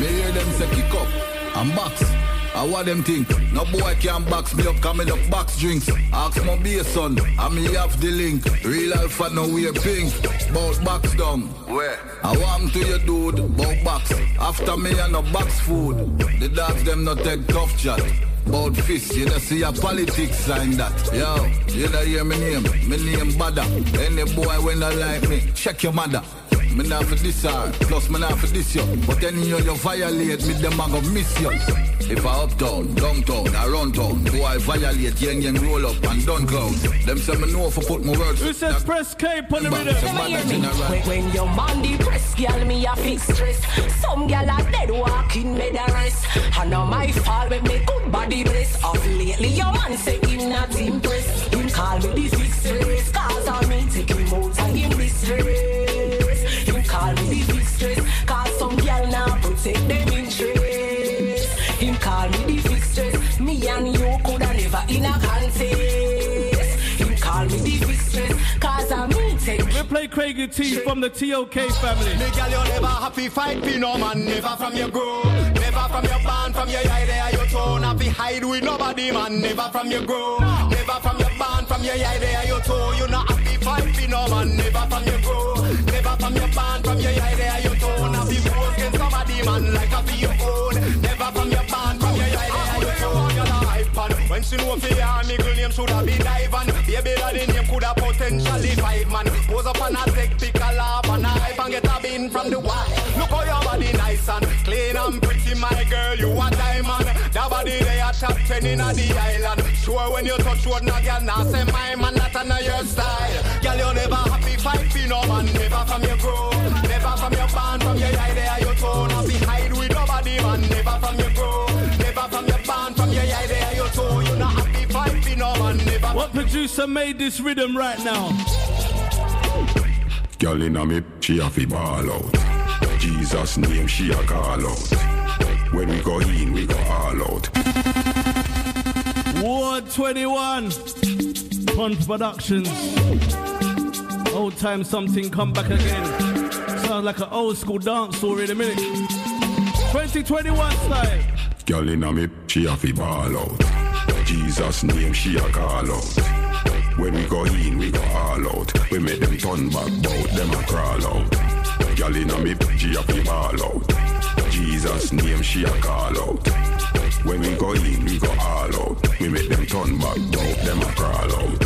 Me hear them say kick up and box. I what them think? No boy can box me up, come in up box drinks. Ask my be a son, and me have the link. Real alpha no wear pink. Bout box down. Where? I want to your dude, bout box. After me I no box food. The dogs them no take tough chat. About fist, you don't see a politics sign that. Yo, you don't hear me name, me name Bada. Any boy when I like me, check your mother. Me not for this hard, plus me not for this yo. But any you you violate me, them I go miss you. If I uptown, downtown, around town, boy I violate, young young roll up and done clowns. Them say me know for put my words. Who says press K on the rhythm? When, when your man depressed, girl, me a fix stress. Some girl are dead walking, me the rest. And now my fault when me good body bless. Of lately, your man say him not impressed. Him call me the fix stress, cause I me take him out of him distress. Him call me the fix cause some girl now protect them interest. Him call me the fix me and you coulda never in a contest. Him call me the fix cause I me take We play Craigy T from the TOK family. Me girl, you never happy fight me no man, never from your grow, never from your band, from your eye there your tone, happy hide with nobody man, never from your grow, never from your band, from your eye there your toe, you not happy fight me no man, never from your grow, never from your band, from your there your tone, happy pose against somebody man like a for your own, When she know for your middle name shoulda be Ivan, baby that the name coulda potentially five man, pose up and a take pick a laugh and a hype and get a bin from the wall. Look how your body nice and clean and pretty, my girl, you a diamond. That body they a top ten in the island. Sure when you touch road, now girl, now say my man that a know your style. Girl, you never happy fight for no man, never from your grow, never from your band, from your eye there your tone. Happy hide with nobody man, never from your grow, never from your band, from your eye there What producer made this rhythm right now? Girl inna me, she a fi ball out. Jesus name, she a call out. When we go in, we go all out. Ward 21. Fun Productions. Old time something come back again. Sounds like an old school dance story in a minute. 2021 style. Girl inna me, she a fi ball out. Jesus name, she a call out. When we go in, we go all out. We make them turn back, bout them a crawl out. Girl inna me, she a fi ball out. Jesus name, she a call out. When we go in, we go all out. We make them turn back, bout them a crawl out.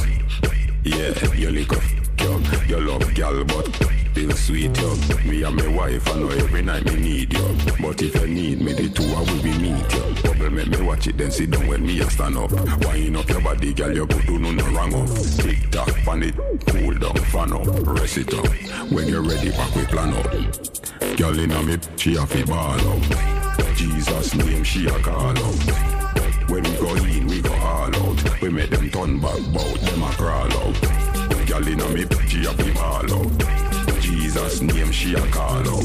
Yeah, you lick up, girl. You love girl, but still sweet, yo. Me and my wife, I know every night me need you. But if you need me, the two I will be meet you. Bubble make me watch it, then sit down when me a stand up. Wind up your body, girl, you good, do no wrong up. Tick tock, pan it, cool down, fan up, rest it up. When you're ready, back we plan up. Girl inna me, she a fi ball out. Jesus name, she a call out. When we go in, we go all out. We make them turn back, bout them a crawl out. Girl inna me, she a fi ball out. Jesus name, she a call out.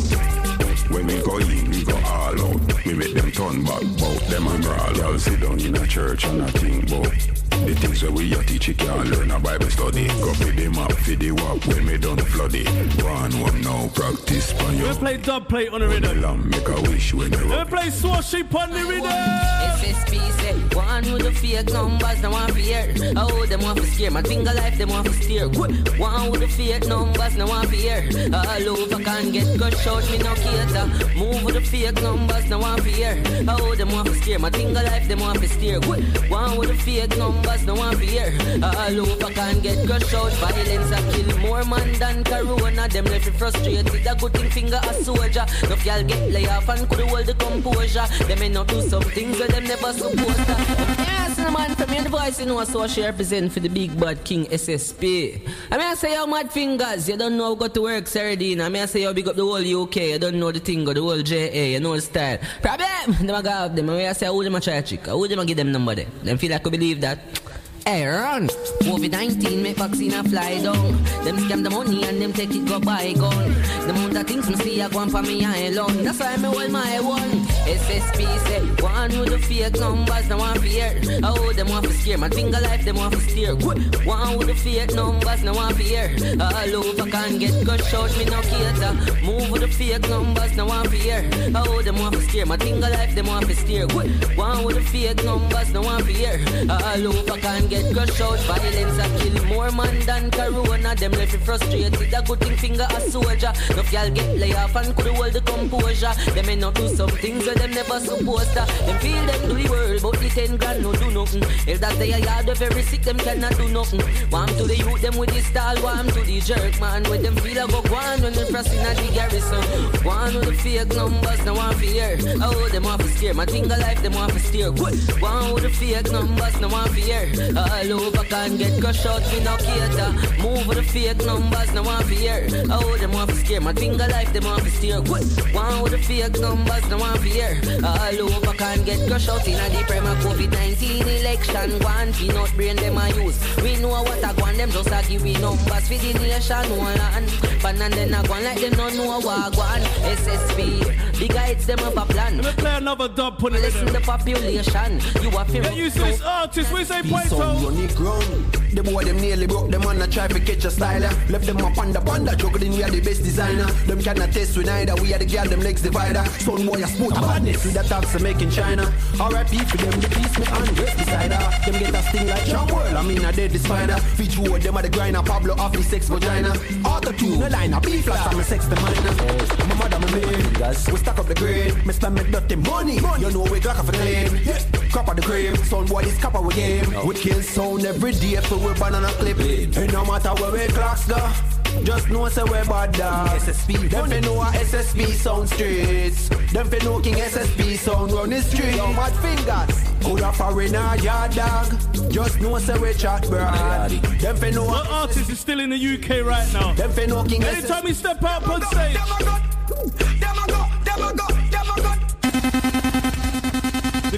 When we go in, we go all out. We make them turn back, bout them a crawl. Girl sit down in a church and a think bout the things that we a teach you can't learn a Bible study. Go for the map, for the walk when me done flood it. One one now practice on We your. play dub plate on the rhythm. Lamb make a wish when you We play swashing on the rhythm. SSP said, eh, one with the fake numbers, now one fear. Oh, them want to scare. My finger life, them want to steer. Good. One with the fake numbers, now one fear. All over can get cut short, me no cater. Move with the fake numbers, now one fear. Oh, them want to scare. My finger life, them want to steer. Good. One with the fake numbers, now one fear. All over can get cut short. Violence a kill more man than corona. Them left me frustrated. A good thing finger a soldier. No y'all get lay off and could hold the composure. Them may not do some things that them never supposed to. The man from your voice, you know, so she represent for the big bad king SSP. I mean, I say, yo, mad fingers, you don't know how go to work, Sardine. I mean, I say, yo, big up the whole UK, you don't know the thing, or the whole JA, you know the style. Problem, them a go have them. I mean, I say, who them a try trick? Who them a give them number there? Them feel like I believe that. Hey, run! COVID-19 make vaccine a fly down. Them scam the money and them take it go buy gun. The amount of things me see a go on for me alone. That's why me hold my one. SSP say one with the fake numbers, no one fear. Oh, them want to scare. My finger life, them want to steer. One with the fake numbers, no one fear. All over can get cut short, me no cater. Move with the fake numbers, no one fear. Oh, them want to scare. My finger life, them want to steer. One with the fake numbers, no one fear. All over can get cut short. Violence a kill more man than corona. Them left me frustrated. A good thing finger a soldier. No y'all get lay off and could hold the composure. Them may not do some things that them never supposed to. Them feel them do the world, but the ten grand, no do nothing. If that they are yard, the very sick, them cannot do nothing. Warm to the youth, them with the style, warm to the jerk, man. When them feel a go one when them pressing at the garrison. One with the fake numbers, no one fear. Oh, them off to scare. My finger life, them off to steer. One with the fake numbers, no one fear. All over can't get crushed out, we no cater. Move with the fake numbers, no one fear. Oh, them off to scare. My finger life, them off to steer. Good. One with the fake numbers, no one fear. All over can't get crushed out in a deep prema COVID-19 election. One peanut brain, them a use. We know what I want, them just a give we numbers for the nation. One land. But and then I go like them no know what I want. SSP, the guides them up a plan. Let me play another dub, put it Listen the population. You are Get used to this artist, we say point Running ground. The boy them nearly broke them on a try to catch a style. Left them up on the panda, juggling we are the best designer. Them cannot test we neither. We are the girl them legs divider. Son boy a sport a badness with that tax to make in China. R.I.P. for them the peace me and rest beside. Them get a sting like Sean World. I mean I dead spider. Feature you them are the grinder. Pablo off the sex vagina. Auto tune, no line, a B flat. I'm a sex the minor. My mother my maid. We stack up the grade. Me spend me dirty money. You know we clock off a claim. Yeah. Crop of the cream. Son boy this copper we game. We kill sound every day for we banana clip. And no matter where we clocks go. Just know say we bad dog SSP Them fi know a SSP sound streets. Them fi know King SSP sound run the street. Yo mad fingers. Could a foreigner yard dog. Just know say we chat broad Them fi know What artist is still in the UK right now? Them fi know King Anytime he step up on stage. The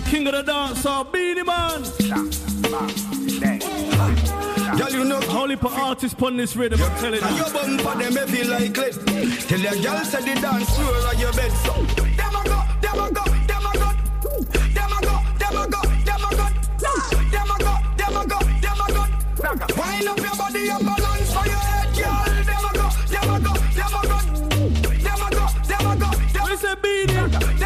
king of the dance, our Beenie Man. Girl, you know Holy for artists pon this rhythm, I'm telling you. your bum for them heavy like lead Tell your girl say the dance floor on your bed so Them a go, them a go, them a go Them a go, them a go, them a go Them a go, them a go, them a go Wind up your body and balance for your head, girl Them a go, them a go, them a go Them a go, them a go, them a go Where's the beanie?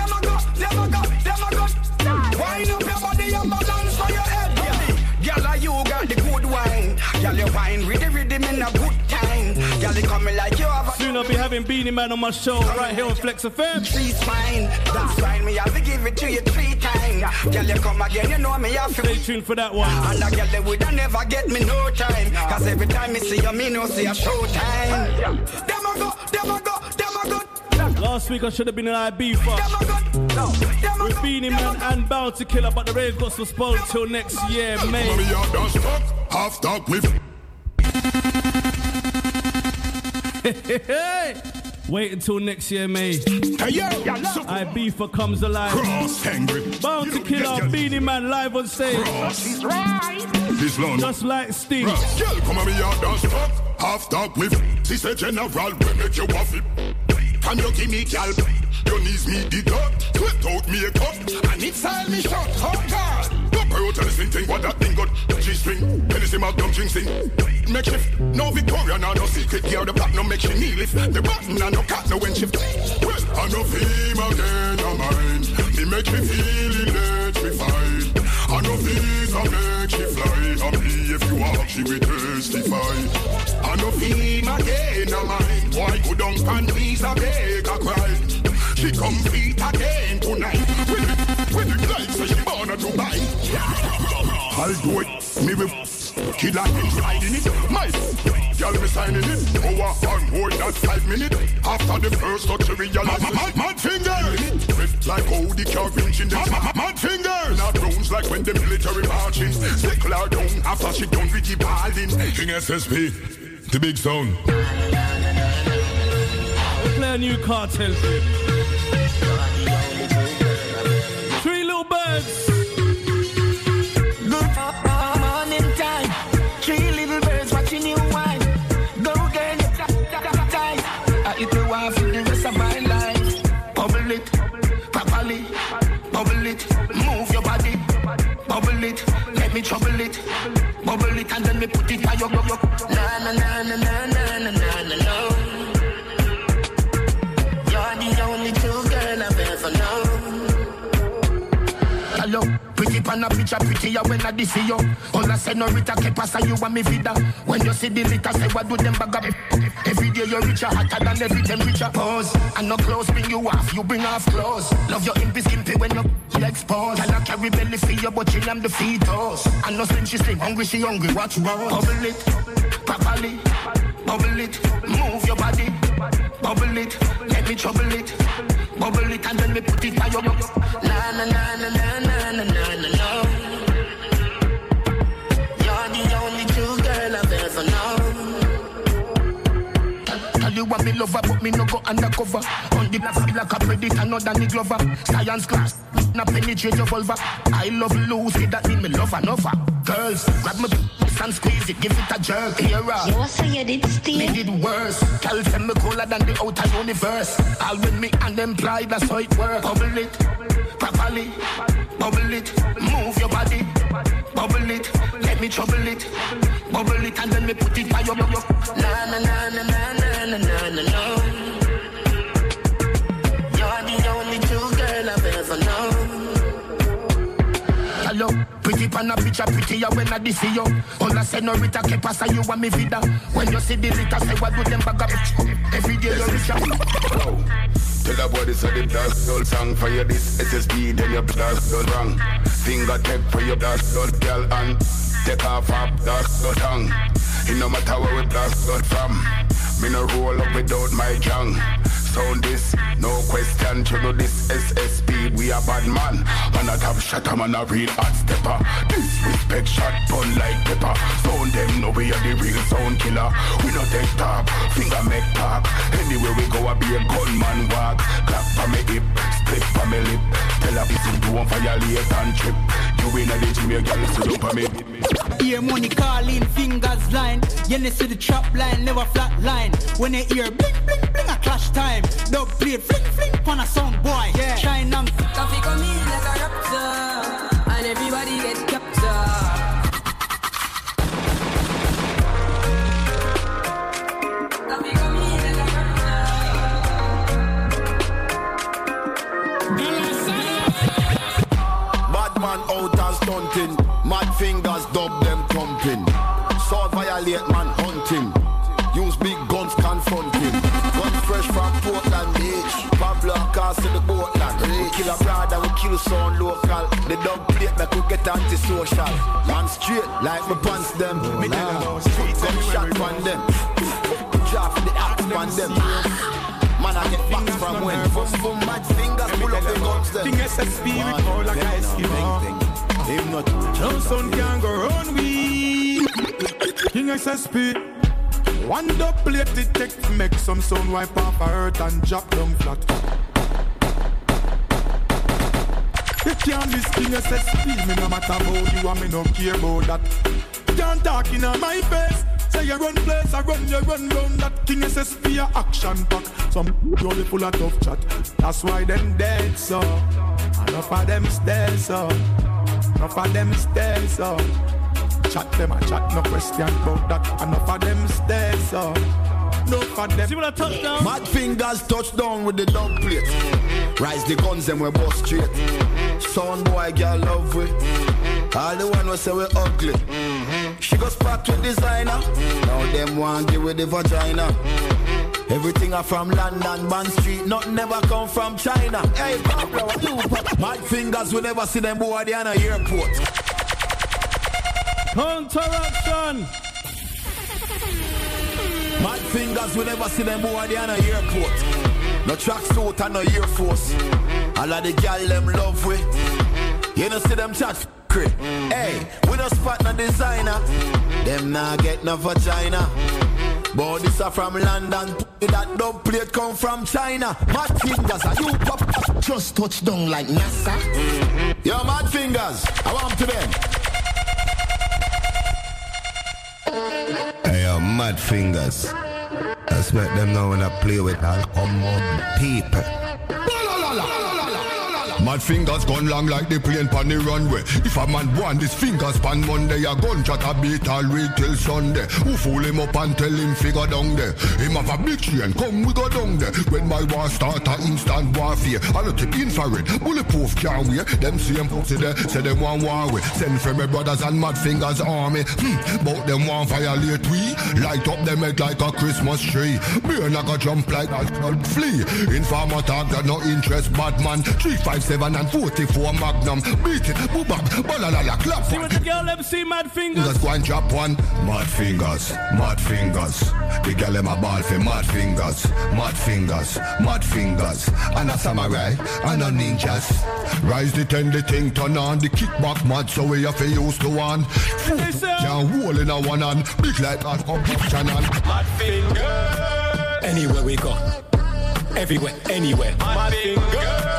With in a good time Girl, you coming like you have a Soon I'll be having Beenie Man on my show right here on Flex FM. Trees fine, that's fine. Me have to give it to you three times. Girl, you come again, you know me have to. Stay tuned for that one. And a girl, they woulda never get me no time. Cause every time me see you, me no see a show time. Them a go, them a go, them a go. Last week I should have been in Ibiza with Beenie Man and Bounty Killer, but the rave got postponed till next year, May. Mommy, you done stuck, half stuck with. Wait until next year, May. Ibiza comes alive. Cross angry. Bounty Killer, Beenie Man live on stage. This long. Just like Sting. Girl, come on, me you done stuck, half stuck with. Sister General, we make you waffle. Can you give me girl? Your knees me deduct, sweat out me a cut, and all me shot. Oh God! Don't out listen thing, what that thing got? The G-string, Hennessy Magnum, Jing sing. Make shift, no Victoria, no no secret gear, the platinum make she knee lift. The button and no cat, no when shift. Well, I know feel again, no mind. He make me feel electrified. I know visa make she fly she will testify. I no him again, a mine. Why go down and please a beg a cry? She complete again tonight. When, when the lights so she born to buy. I'll do it, me will killer inside in it. My girl me signing it. Over on more than five minutes. After the first touch, you realize mad, mad, mad fingers. Red like how the car winch in them. Mad, mad fingers. Not rounds like when the military marching. Sickler down after she done with the balling. King SSP, the big sound. We play a new cartel. Three little birds. Me put it by your your- your- na na na picture, prettier when I see you. All I say no Rita, que pasa you and me vida. When you see the litter, say what do them bag up? Every day you're richer, hotter than every them richer. Pose, and no clothes bring you off, you bring off clothes. Love your impy skimpy when you expose. Can I carry belly for you, but chill am the fetus. And no slim, she slim, hungry, she hungry, watch roll. Bubble it, properly, bubble it, move your body, bubble it, let me trouble it, bubble it, and then me put it by your. Na na na na na na na na na What me lover, but me no go undercover. On the feel like a predator, no Danny Glover. Science class, na penetrate your vulva. I love Lucy, that mean me love another. Girls, grab me and squeeze it, give it a jerk. Here, You say you did steal? me did worse. Tell them me cooler than the outer universe. All with me unemployed, that's how it work. Bubble it, properly, bubble it, move your body, bubble it, let me trouble it, bubble it, and then me put it by your, your. Na na na na na na na na na na. You're the only true girl I've ever known. Hello, pretty pan a picture, prettier when I see you. All I say no Rita, que pasa you and me vida. When you see the litter, say what do them bag up? Every day you're richer. Tell the boy this a the black soul song for you this SSP then your black soul wrong Finger tech for your black soul girl and take off up black soul tongue It no matter where we black soul from Me no roll up without my tongue Sound this, no question to know this SSP we a bad man. Man a top shot man a real hot stepper. Disrespect shot gun like pepper. Sound them know we are the real sound killer. We no take top, finger make talk. Anywhere we go I be a gunman walk. Clap for me hip, split for me lip. Tell a bitch do one violate and trip. You in a the gym, you girl sit up me Hear money calling, fingers line. You know see the trap line, never flat line. When you hear bling bling bling a clash time. Dub plate fling fling pon a sound boy. Yeah. Shine and Coffee come violate man hunting. Use big guns confronting. Guns fresh from Portland Beach. Pablo cast to the boatland. We kill a brother, we kill sound local. The dub plate make we get antisocial. Man straight like my pants them. Me nah. Gunshot on them. Drop the axe on them. Man, I get back from when. Boom, boom, mad fingers pull up the guns them. Thing SSP we call like ice cream. Him not No son can go round we. King SSP. One dub plate make some sound wipe off a earth and drop down flat. You can't miss King SSP, me no matter about you and me no care about that. Can't talk in my face. Say you run place, I run, you run round that King SSP a action pack. Some only full of tough chat. That's why them dead so. Enough of them stay so. Enough of them stay so. Chat them a chat, no question about that. Enough of them stay so. No for them. See what I touch down? Mad fingers touch down with the dog plate. Rise the guns and we bust straight. Son boy, girl love we. All the one we say we ugly. She go spot with designer. Now them want give with the vagina. Everything are from London, Bond Street. Nothing never come from China. Hey, Pablo, what you? Mad fingers, we never see them boy on the airport. Counteraction. Mad fingers, we never see them boy there on the airport. No tracksuit and no Air Force. All of the gal them love we. You know see them chat crit. Hey, we no spot no designer. Them nah get no vagina. But this are from London. That dub plate come from China. Mad fingers, are you pop? Just touch down like NASA. Yo, mad fingers, I want to them. Hey, yo, mad fingers. Let's make them know when I play with alcohol people. Mad fingers gone long like the plane pan the runway. If a man want his fingers pan Monday, a gun chat a beat all week till Sunday. Who fool him up and tell him figure down there? Him have a big chain, come we go down there. When my war start a instant warfare, I look at infrared, bulletproof can't wear. Them same pussy there, say them want war way. Send for my brothers and mad fingers army. Hmm, bout them want violate we. Light up them head like a Christmas tree. Burn like a jump like a flea. Informer talk that no interest, bad man. 357 and 44 Magnum. Beat it, boobab, balalala, clap. See what the girl them see mad fingers. Fingers go and drop one. Mad fingers, mad fingers. The girl them a ball for mad fingers, mad fingers, mad fingers. And a samurai, and a ninjas. Rise the ten, the thing turn on. The kickback mad, so we have to use to one. Foot can't hold in a one hand. Big like that competition and Mad finger. Anywhere we go. Everywhere, anywhere. Mad finger.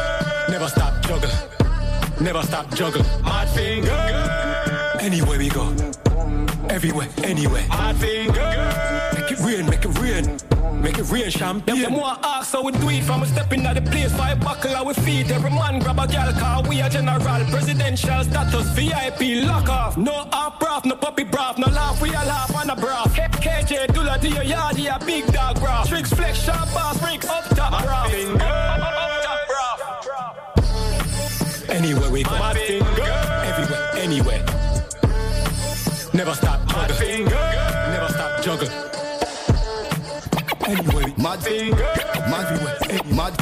Never stop juggle. Never stop juggle. Mad finger. Anywhere we go. Everywhere, anywhere. Mad finger. Make it rain, make it rain. Make it rain, champagne. Them, want ask how we do it from a stepping at the place. Five buckle our feet. Every man grab a gal car. We are general, presidential status, VIP, lock off. No half broth, no puppy broth, no laugh. We all laugh on the broth. K- KJ, Dula to your yard, yeah, big dog broth. Tricks, flex, sharp boss, freak, up top broth. Anywhere we go. Mad finger. Everywhere, anywhere. Never stop juggle. Finger. Never stop juggle. Anywhere. Mad finger. Mad mad.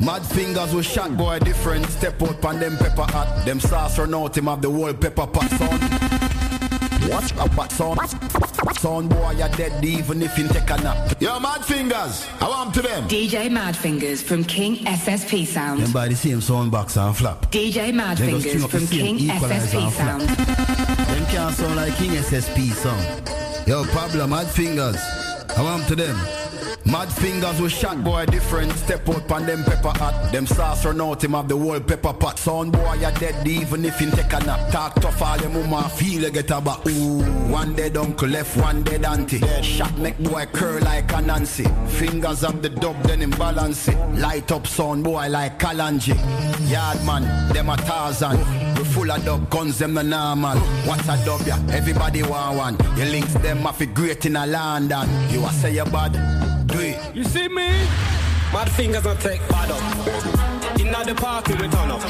Mad fingers with shot boy different. Step out pan them pepper hot. Them sauce run out him have the whole pepper pot son. Watch a bat son. Son boy you dead even if you take a nap. Yo, mad fingers. I want to them. DJ Madfingers from King SSP Sound. Them by the same sound box and flap. DJ They go string Madfingers up the from King SSP. Sound. Them can't sound like King SSP sound. Yo, Pablo, mad fingers. I want to them. Mad fingers with shot boy different. Step out pan them pepper hot. Them sauce run out him have the whole pepper pot. Sound boy you dead even if you take a nap. Talk tough all your mama feel you get a back. Ooh, one dead uncle left, one dead auntie. Dead shot make boy curl like a Nancy. Fingers up the dub then him balance it. Light up sound boy like Kalanji. Yard man, them a Tarzan. We full of dub guns, them no normal. What's a dub ya? Everybody want one. Your links them a fi great in a London. You a say you bad, it. You see me? Mad fingers not take bad up. Inna the party we turn up.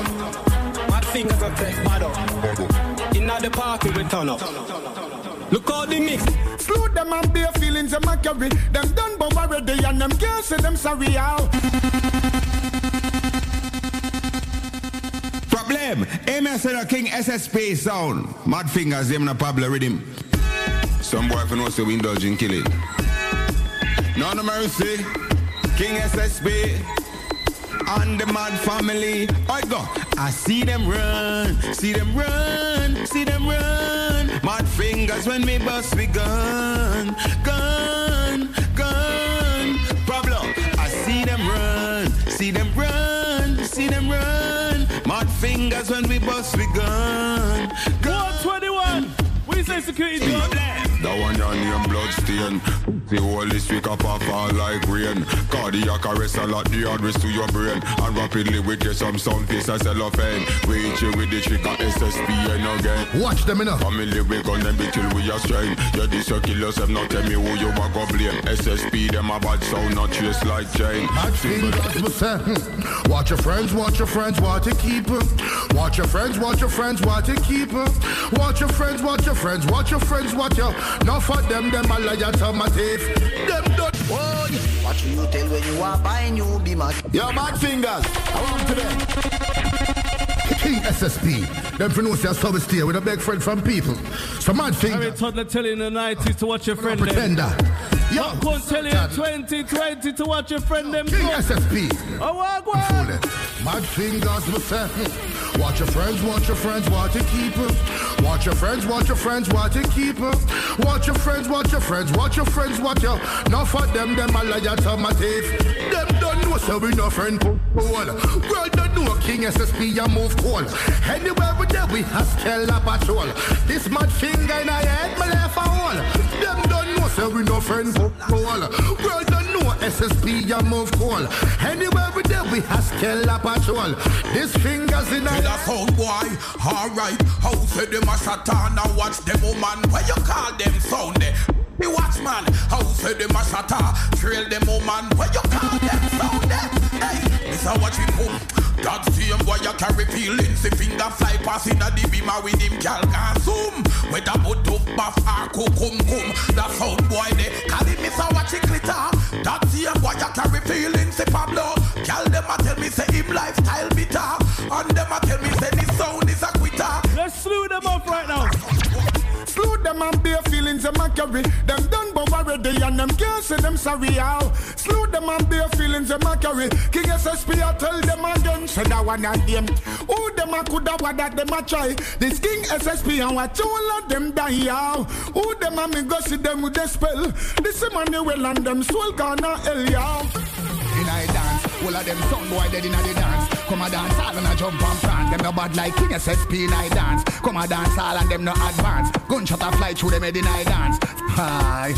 Mad fingers not take bad up. Inna the party we turn up. Look how the mix. Slow them and bare feelings them a carry. Them done bomb already and them can't say them sorry how. Problem. MS the King SSP sound. Mad fingers, them no Pablo rhythm. Some boy for know say we indulge in killing. No no mercy. King SSP. And the mad family. I go. I see them run, see them run, see them run. Mad fingers when me bust we gun, gun, gun. Pablo, I see them run, see them run, see them run. Mad fingers when we bust we gun, gun. 121. We say security gun. That one your name blood stain. The whole this week up and fall like rain. Cardiac arrest a lot the address to your brain. And rapidly with you some sound piece of cellophane. We hit you with the trick of SSP and again. Watch them enough. Family we gun them be till we are strain. You this your killers have not tell me who you are go blame. SSP them a bad sound not chase like Jane. Mad fingers with hmm. Watch your friends, watch your friends, watch to keep 'em. Watch your friends, watch your friends, watch to keep 'em. Watch your friends, watch your friends, watch your friends, watch your. Not for them, them a liar to my teeth. Them done. Oh, yeah. Watch you tell when you are buying you be mad. Yo, mad fingers. I want to them. King SSP. Them for no say service stay with a big friend from people. So mad I fingers. mean, toddler telling in the 90s to watch your friend them. Pretender. Yo, couldn't tell you 2020 to watch your friend them. King go. SSP. Oh, what, what? Mad fingers say, hmm. Watch your friends, watch your friends, watch to keep 'em. Watch your friends, watch your friends, watch to keep 'em. Watch your friends, watch your friends, watch your friends, watch your. Not for them, them a liar to my teeth. Them done know so we no friend put World don't know King SSP a move cool. Anywhere we there we have scale a patrol. This mad finger in our head, my left a hole. Them don't know so we no friend put World don't know SSP a move cool. Anywhere we there we have scale a patrol. This fingers in our head. sound boy, alright. How say them a shut on and watch them woman. Where you call them sound? The watchman, how say them a shatter Trail them woman, where you call them sound Hey, this a watch boom that same boy you carry feelings The finger fly past in a the beamer with him Gal can zoom. Whether put up buff or cum cum That sound boy they call him Mr. It glitter. That same boy you carry feelings The Pablo Gal them a tell me say him lifestyle bitter. And them a tell me say this sound is a quitter. Let's slew them up right now Them and bare feelings them a carry. Them done but already and them can't say them sorry how. Slew them and bare feelings them a carry. King SSP I tell them again. Say that one and them. Who them a coulda what that them a try. This King SSP and what all of them die how. Who them a me go see them with the spell. This well and them soul gonna hell y'all. In I dance, all of them son boy dead in the dance. Come a dance all and a jump and prance. Them no bad like King SSP in I dance. Come a dance all and them no advance. Gunshot a fly through them head in I dance. Hi.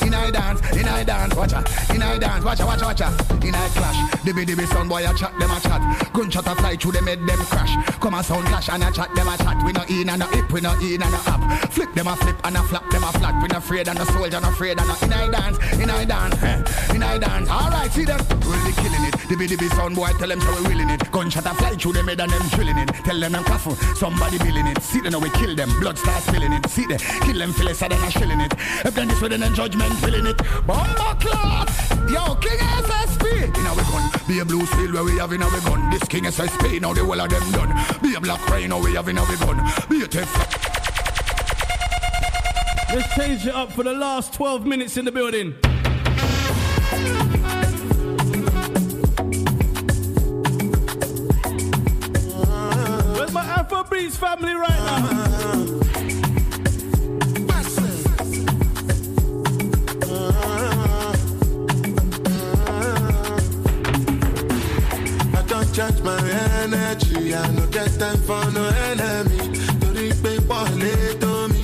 In I dance, in I dance, watch ya. In I dance, watch ya, watch ya, watch ya. In I clash, dibby dibby son boy a chat, them a chat. Gunshot a fly through them head, them crash. Come a sound clash and a chat, them a chat. We no in and a hip, we no in and a up. Flip them a flip and a flap, them a flat. We no afraid and a soldier, no afraid and a in I dance, in I dance, eh. in I dance. Alright, see them, really killing it. Dibby dibby son boy, tell them so we willing it. Gunshot a fly through them head and them drilling it. Tell them them careful, somebody billing it. See them now we kill them, blood starts spilling it. See them, kill them, feel it, so then a shilling it. If then this way then judgment feeling it. Bomber clock. Yo, King SSP. In our gun. Be a blue steel where we have in our gun. This King SSP. Now the whole of them done. Be a black rain now we have in our gun. Be a tough. Let's change it up for the last 12 minutes in the building. Family right now? charge my energy. I no get time for no enemy. Torí pé pọ̀lé tó mi.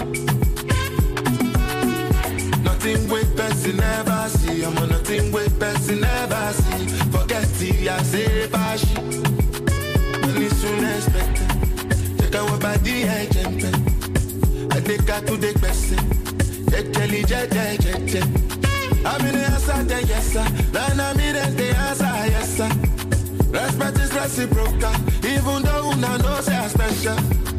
Nothing wait person never see. I'm on nothing wait person never see. Forget it, I say bashi. Her to the person. Jejeli, jeje, jeje. I'm in the answer, yes sir. Then I'm in the answer, yes sir. Respect is reciprocal, even though una know say special.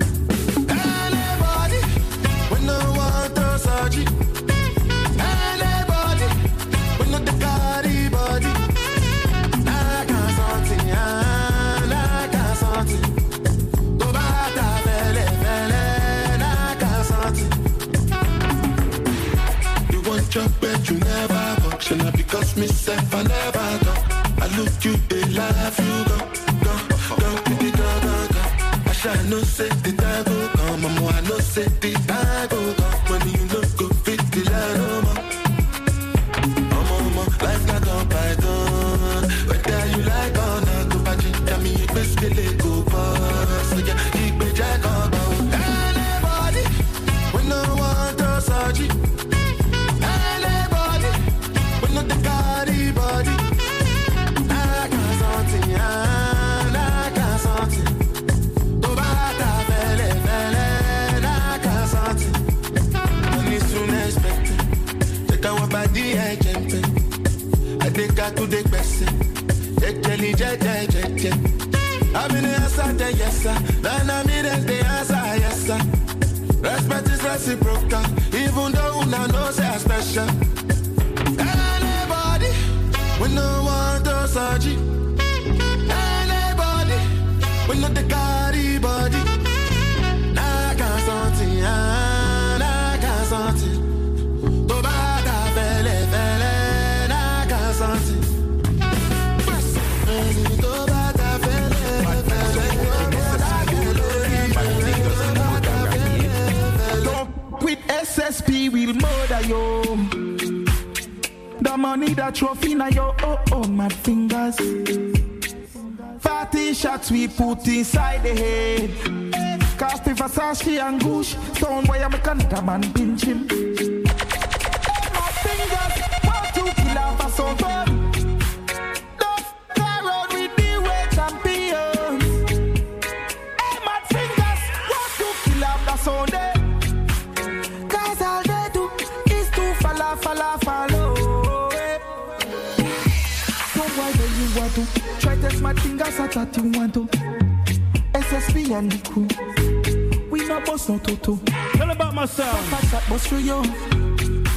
Because myself I never go. I look you, they laugh, you go, go, go, go, go, go, go. I shall no say the time go come, mama, I no say the time go come. To the person. Jejeli, jeje, jeje. In the answer, yes sir. Then I'm in the answer, yes sir. Respect is reciprocal, even though una know say I special. Anybody, we no want to surgery. A trophy in your oh, oh, mad fingers. 40 shots we put inside the head. Cause if Versace and Gucci, sound boy I'm a Canada man pinch him. My fingers, want to kill off a sound 31 SSP and the crew. We not boss no toto. Tell about myself. Papa chat boss through yo.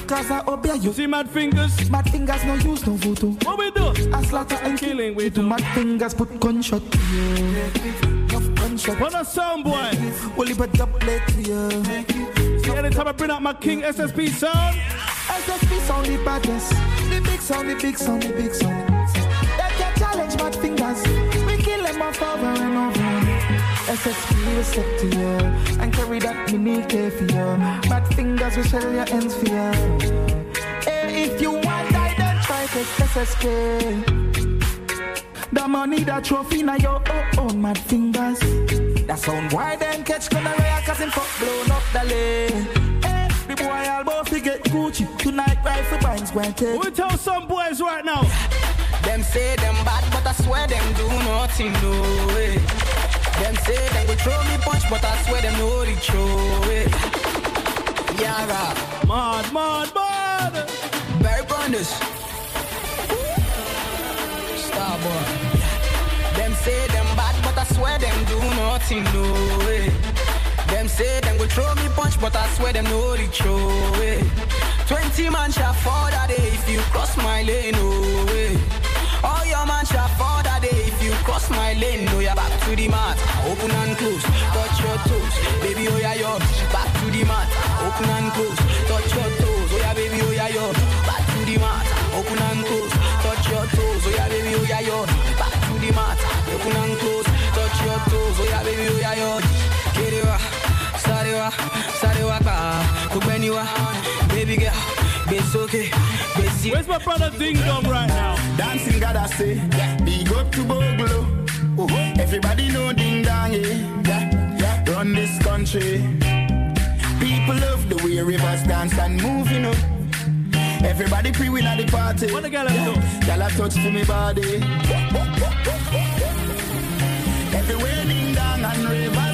Cause I obey you. See mad fingers. Mad fingers no use no voodoo. What we do? I slaughter and killing we do. Mad fingers put gunshot. to you. What a sound boy. Only but double it. See anytime I bring out my king SSP sound. SSP sound the baddest. The big sound, the big sound, the big sound. Over and over. SSP will set to you and carry that mini K for you. Mad fingers will shell your ends for you. Hey, if you want die, then try to SSP. The money that trophy now your own, mad fingers. That sound why them catch gonorrhea cause him fuck blown up the lane. Hey, the boy elbow forget Gucci tonight rifle binds when take. We tell some boys right now. Them say them bad, but I swear them do nothing, no way. Them say them go throw me punch, but I swear them know the throw it. Yara. Mad, mad, mad. Barry Branders. Starboy. Them say them bad, but I swear them do nothing, no way. Them say them go throw me punch, but I swear them know the throw it. Twenty man shall fall that day if you cross my lane, no way. All your man shall fall that day if you cross my lane. No, you're back to the mat, open and close, touch your toes, baby. Oh yeah, yo, back to the mat, open and close, touch your toes. Oh yeah, baby. Oh yeah, yo, back to the mat, open and close, touch your toes. Oh yeah, baby. Oh yeah, yo, back to the mat, open and close, touch your toes. Oh yeah, baby. Oh yeah, yo, get it start it wa, it wa, wa, baby girl, it's okay. Where's my brother Ding Dong right now? Dancing God I say, big up to Bogle. Oh, everybody know Ding Dong, eh? yeah. yeah. Run this country. People love the way rivers dance and move, you know. Everybody pre-win at the party. What the girl yeah. do? Girl I touch to me body. Everywhere Ding Dong and rivers go, play smash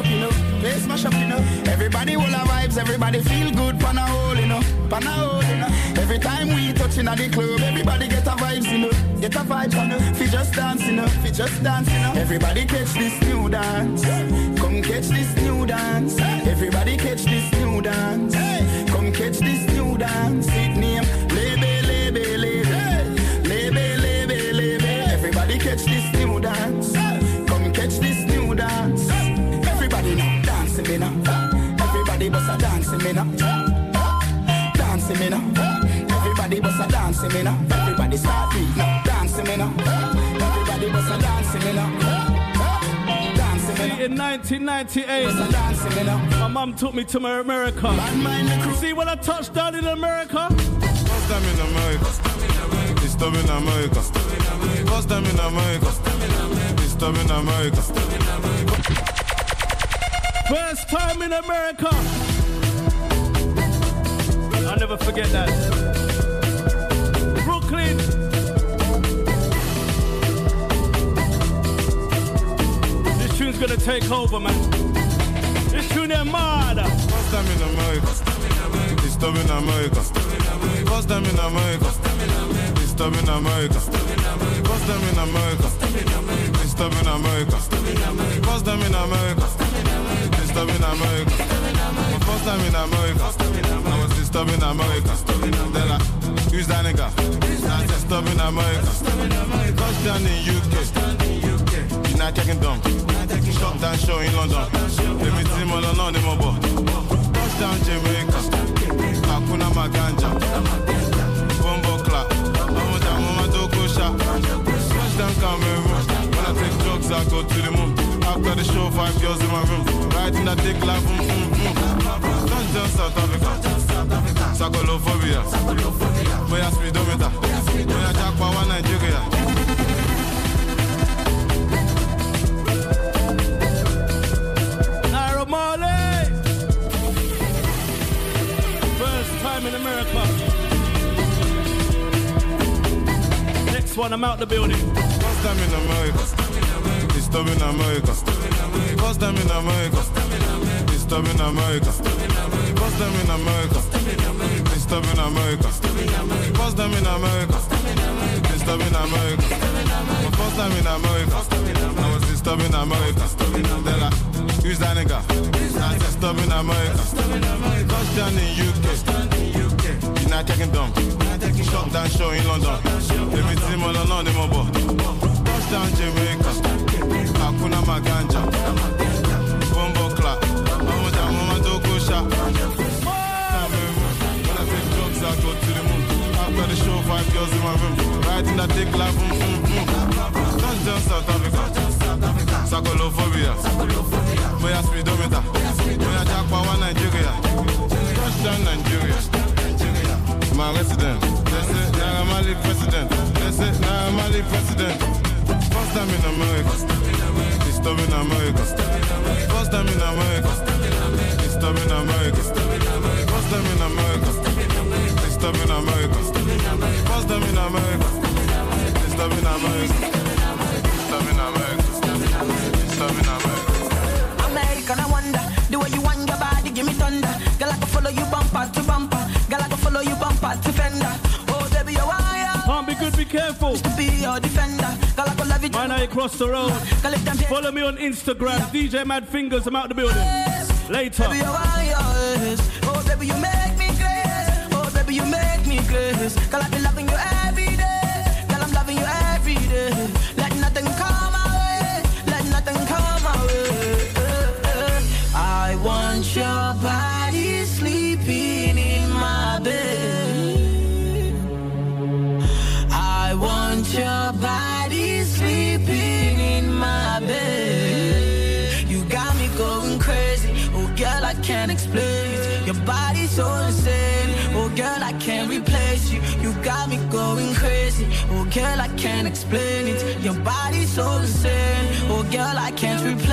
up, you know. Play smash up, you know. Everybody will have vibes, everybody feel good, pan a hole, you know. Pan hole, you know. Every time we touching at the club, everybody get a vibes, you know. Get a vibes, you know. Fi just dance, you know. Fi just dance, you know. Everybody catch this new dance. Come catch this new dance. Everybody catch this new dance. Come catch this new dance. It name Lebe, Lebe, Lebe. Lebe, Lebe, Lebe. Everybody catch this new dance. Me now. Everybody bust a dancing me now. Dancing me now. Everybody bust a dancing me now. Everybody start beat now. Dancing me now. Everybody bust a dancing me now. Dancing me now. In 1998, my mom took me to my America. See when I touched down in America? First time in America. It's time in America. First time in America. It's time in America. First time in America. I'll never forget that. Brooklyn. This tune's gonna take over, man. This tune is mad. First time in America. It's time in America. First time in America. It's time in America. First time in America. It's time in America. First time in America. Time in America. First time in America. I was disturbing America. Then I, who's that nigga? Said stop in America. Touchdown in UK. United Kingdom. Shut down show in London. Let me see more than them more. Touchdown Jamaica. Hakuna Maganja. Bombo clap. I'm shot. Touchdown Cameroon. When I take drugs, I go to the moon. After the show, five girls in my room. Riding that dick like boom, mm, boom, mm, boom. Mm. Touchdown South Africa. Sakolophobia. Boy, a speedometer. Boy, a jackpot one Nigeria. Marley. First time in America. Next one, I'm out the building. First time in America. Time in America. First time in America. It's time in America. First time in America. It's time in America. First time in America. It's time in America. First time in America. I was just in America. They're like, who's that nigga? I said stop in America. Touchdown in UK. United Kingdom. Shut down show in London. Let me see my London, my boy. Touchdown Jamaica. Hakuna Maganja. Bombo clap. Mama jam, mama I go to the moon. After the show, five girls in my room. Riding that dick like boom, boom, boom. Touchdown South Africa. Sakolophobia. Boy, a speedometer. Boy, a jackpot Nigeria. Touchdown Nigeria. My resident. They say Naira Marley president. They say Naira Marley president. First time in America. Time in America. First time in America. Time in America. First time in America. Time in America. First time in America. Time in America. Time in America. Time in America. American, I wonder the way you careful. To be your defender. Girl, I can love it. Mine eye across the road. Follow me on Instagram, DJ Mad Fingers. I'm out the building. Later. Baby. Oh, baby, you make me grace. Oh, baby, you make me grace. Girl, I be loving you every day. Girl, I'm loving you every day. Let nothing come my way. Let nothing come my way. I want your body explain it. Your body's so insane. Oh, girl, I can't replace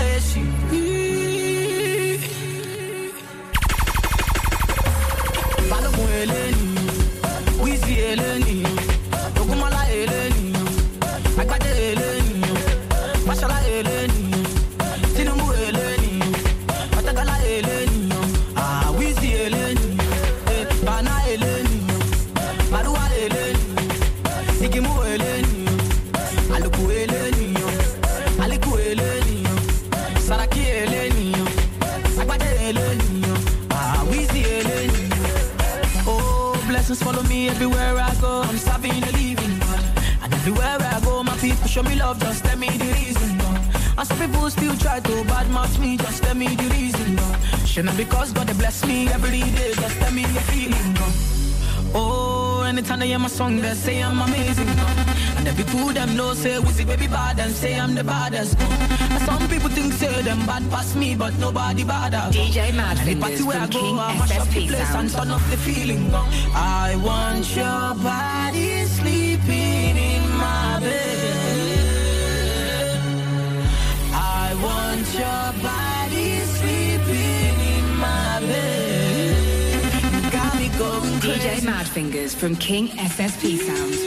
People still try to badmouth me. Just tell me the reason, God. Shouldn't because God bless me every day. Just tell me your feeling, God. Oh, anytime they hear my song, they say I'm amazing, God. And the people them know say we see baby bad and say I'm the baddest, God. And some people think say them bad past me, but nobody bother. DJ Mad And the party where I go, King I mash up the place and turn up the feeling. God. I want your body sleeping in my bed. Your body sleeping in my bed. Got me going DJ crazy. Mad Fingers from King SSP Sound.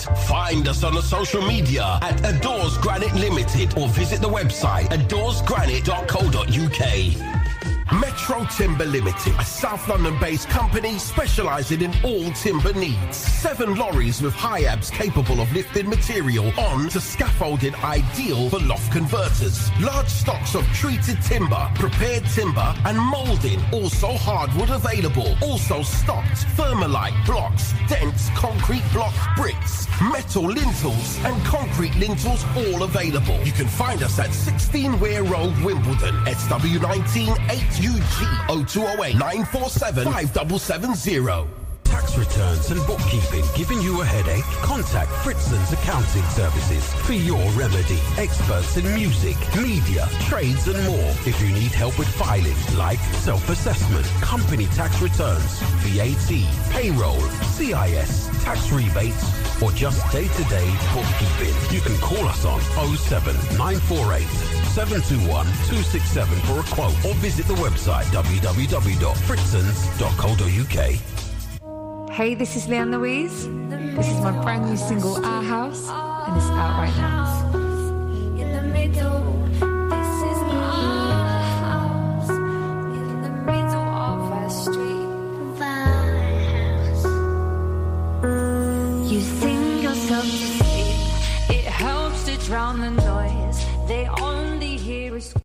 Find us on the social media at Adores Granite Limited or visit the website adoresgranite.co.uk. Metro Timber Limited, a South London-based company specialising in all timber needs. Seven lorries with HIABs capable of lifting material on to scaffolding ideal for loft converters. Large stocks of treated timber, prepared timber and moulding. Also hardwood available. Also stocked Thermalite blocks, dense concrete block bricks, metal lintels and concrete lintels all available. You can find us at 16 Weir Road, Wimbledon, SW19 8UG 0208 947 5770. Tax returns and bookkeeping giving you a headache? Contact Fritzon's Accounting Services for your remedy. Experts in music, media, trades and more. If you need help with filing, like self-assessment, company tax returns, VAT, payroll, CIS, tax rebates, or just day-to-day bookkeeping, you can call us on 07 948 721 267 for a quote or visit the website www.fritzons.co.uk. Hey, this is Leanne Louise. This is my brand new single, Our House, and it's out right now.